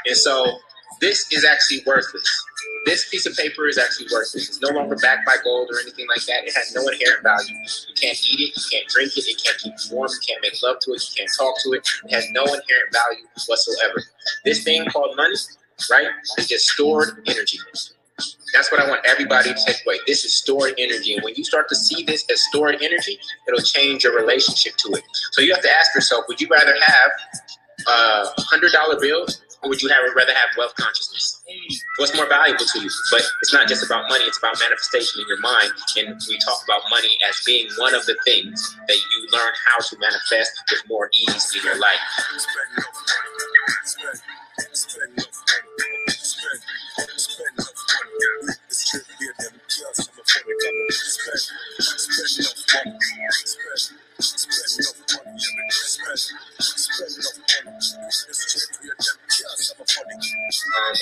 And so, this is actually worthless. This piece of paper is actually worthless. It's no longer backed by gold or anything like that. It has no inherent value. You can't eat it. You can't drink it. It can't keep you warm. You can't make love to it. You can't talk to it. It has no inherent value whatsoever. This thing called money, right, is just stored energy. That's what I want everybody to take away. This is stored energy. And when you start to see this as stored energy, it'll change your relationship to it. So you have to ask yourself, would you rather have uh, $100 bills or would you have rather have wealth consciousness? What's more valuable to you? But it's not just about money; it's about manifestation in your mind. And we talk about money as being one of the things that you learn how to manifest with more ease in your life. Um,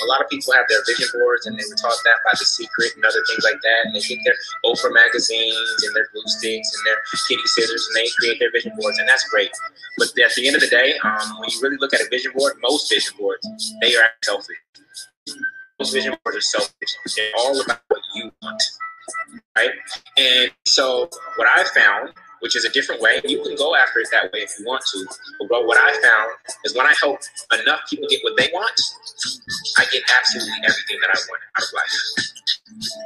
a lot of people have their vision boards and they were taught that by The Secret and other things like that. And they get their Oprah magazines and their glue sticks and their kitty scissors and they create their vision boards. And that's great. But at the end of the day, um, when you really look at a vision board, most vision boards, they are selfish. Most vision boards are selfish. They're all about what you want. Right? And so what I found which is a different way. You can go after it that way if you want to. But what I found is when I help enough people get what they want, I get absolutely everything that I want out of life.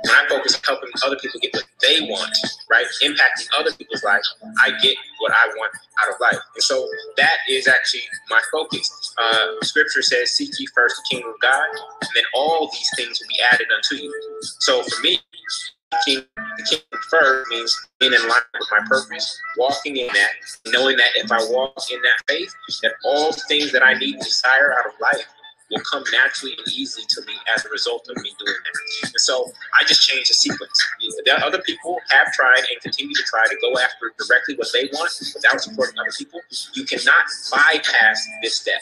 When I focus on helping other people get what they want, right, impacting other people's life, I get what I want out of life. And so that is actually my focus. Uh, scripture says, Seek ye first the kingdom of God, and then all these things will be added unto you. So for me, King, the king first means being in line with my purpose, walking in that, knowing that if I walk in that faith, that all things that I need and desire out of life will come naturally and easily to me as a result of me doing that. And so I just changed the sequence. The other people have tried and continue to try to go after directly what they want without supporting other people. You cannot bypass this step.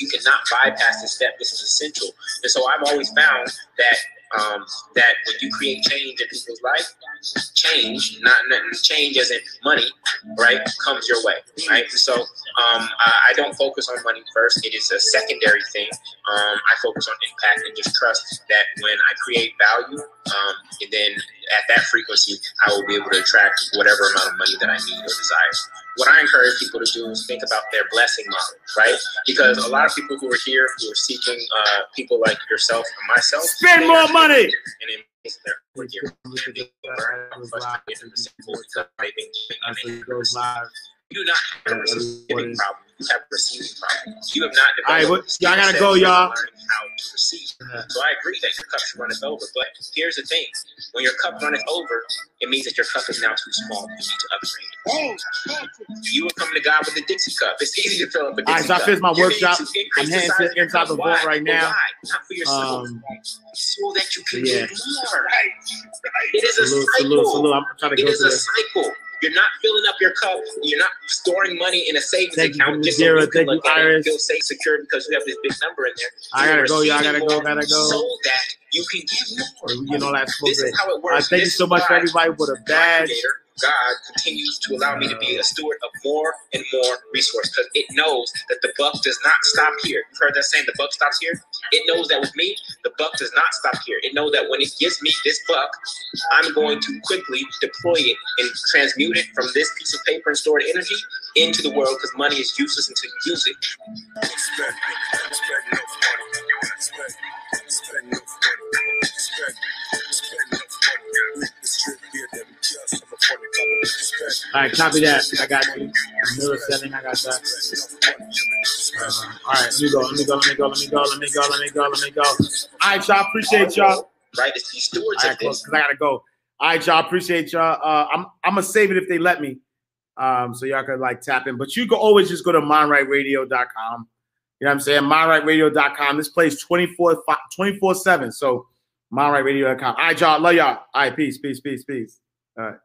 You cannot bypass this step. This is essential. And so I've always found that um, that when you create change in people's life, change, not, not change as in money, right, comes your way, right? So um, I, I, don't focus on money first. It is a secondary thing. Um, I focus on impact and just trust that when I create value, um, and then at that frequency, I will be able to attract whatever amount of money that I need or desire what I encourage people to do is think about their blessing model, right? Because a lot of people who are here who are seeking uh, people like yourself and myself spend more money. And in they're here. You do not have a receiving problem. You have a receiving problem. You have not All right, developed. y'all gotta go, y'all. How to receive. So I agree that your cup's runneth over, but here's the thing: when your cup runneth over, it means that your cup is now too small. You need to upgrade. it. You will come to God with a Dixie cup. It's easy to fill up a Dixie All right, so I finished my workshop. I'm heading to inside the vault right now. why? Not for yourself. Um, so that you can yeah. get more. It is a Salute, cycle. salute, salute. I'm trying to It go is a cycle. You're not filling up your cup. You're not storing money in a savings Thank you, account just Madeira. so you can you, look at it and Iris. feel safe, secure because you have this big number in there. I gotta go, y'all. I gotta go, gotta go. So that you can give more. You know that's This is how it right, works. thank you so much for everybody with a badge. God continues to allow me to be a steward of more and more resource because it knows that the buck does not stop here. You've heard that saying, the buck stops here? It knows that with me, the buck does not stop here. It knows that when it gives me this buck, I'm going to quickly deploy it and transmute it from this piece of paper and stored energy into the world because money is useless until you use it. All right, copy that. I got you. Mirror setting. I got that. Uh, all right, let me go. Let me go. Let me go. Let me go. Let me go. Let me go. Let me go. All right, y'all. Appreciate y'all. Right? It's these stewards All of right, this. because I gotta go. All right, y'all. Appreciate y'all. Uh, I'm I'm gonna save it if they let me, um, so y'all can like tap in. But you can always just go to mindrightradio.com. You know what I'm saying? Mindrightradio.com. This plays 24 24 seven. So mindrightradio.com. All right, y'all. Love y'all. All right, peace, peace, peace, peace. All right.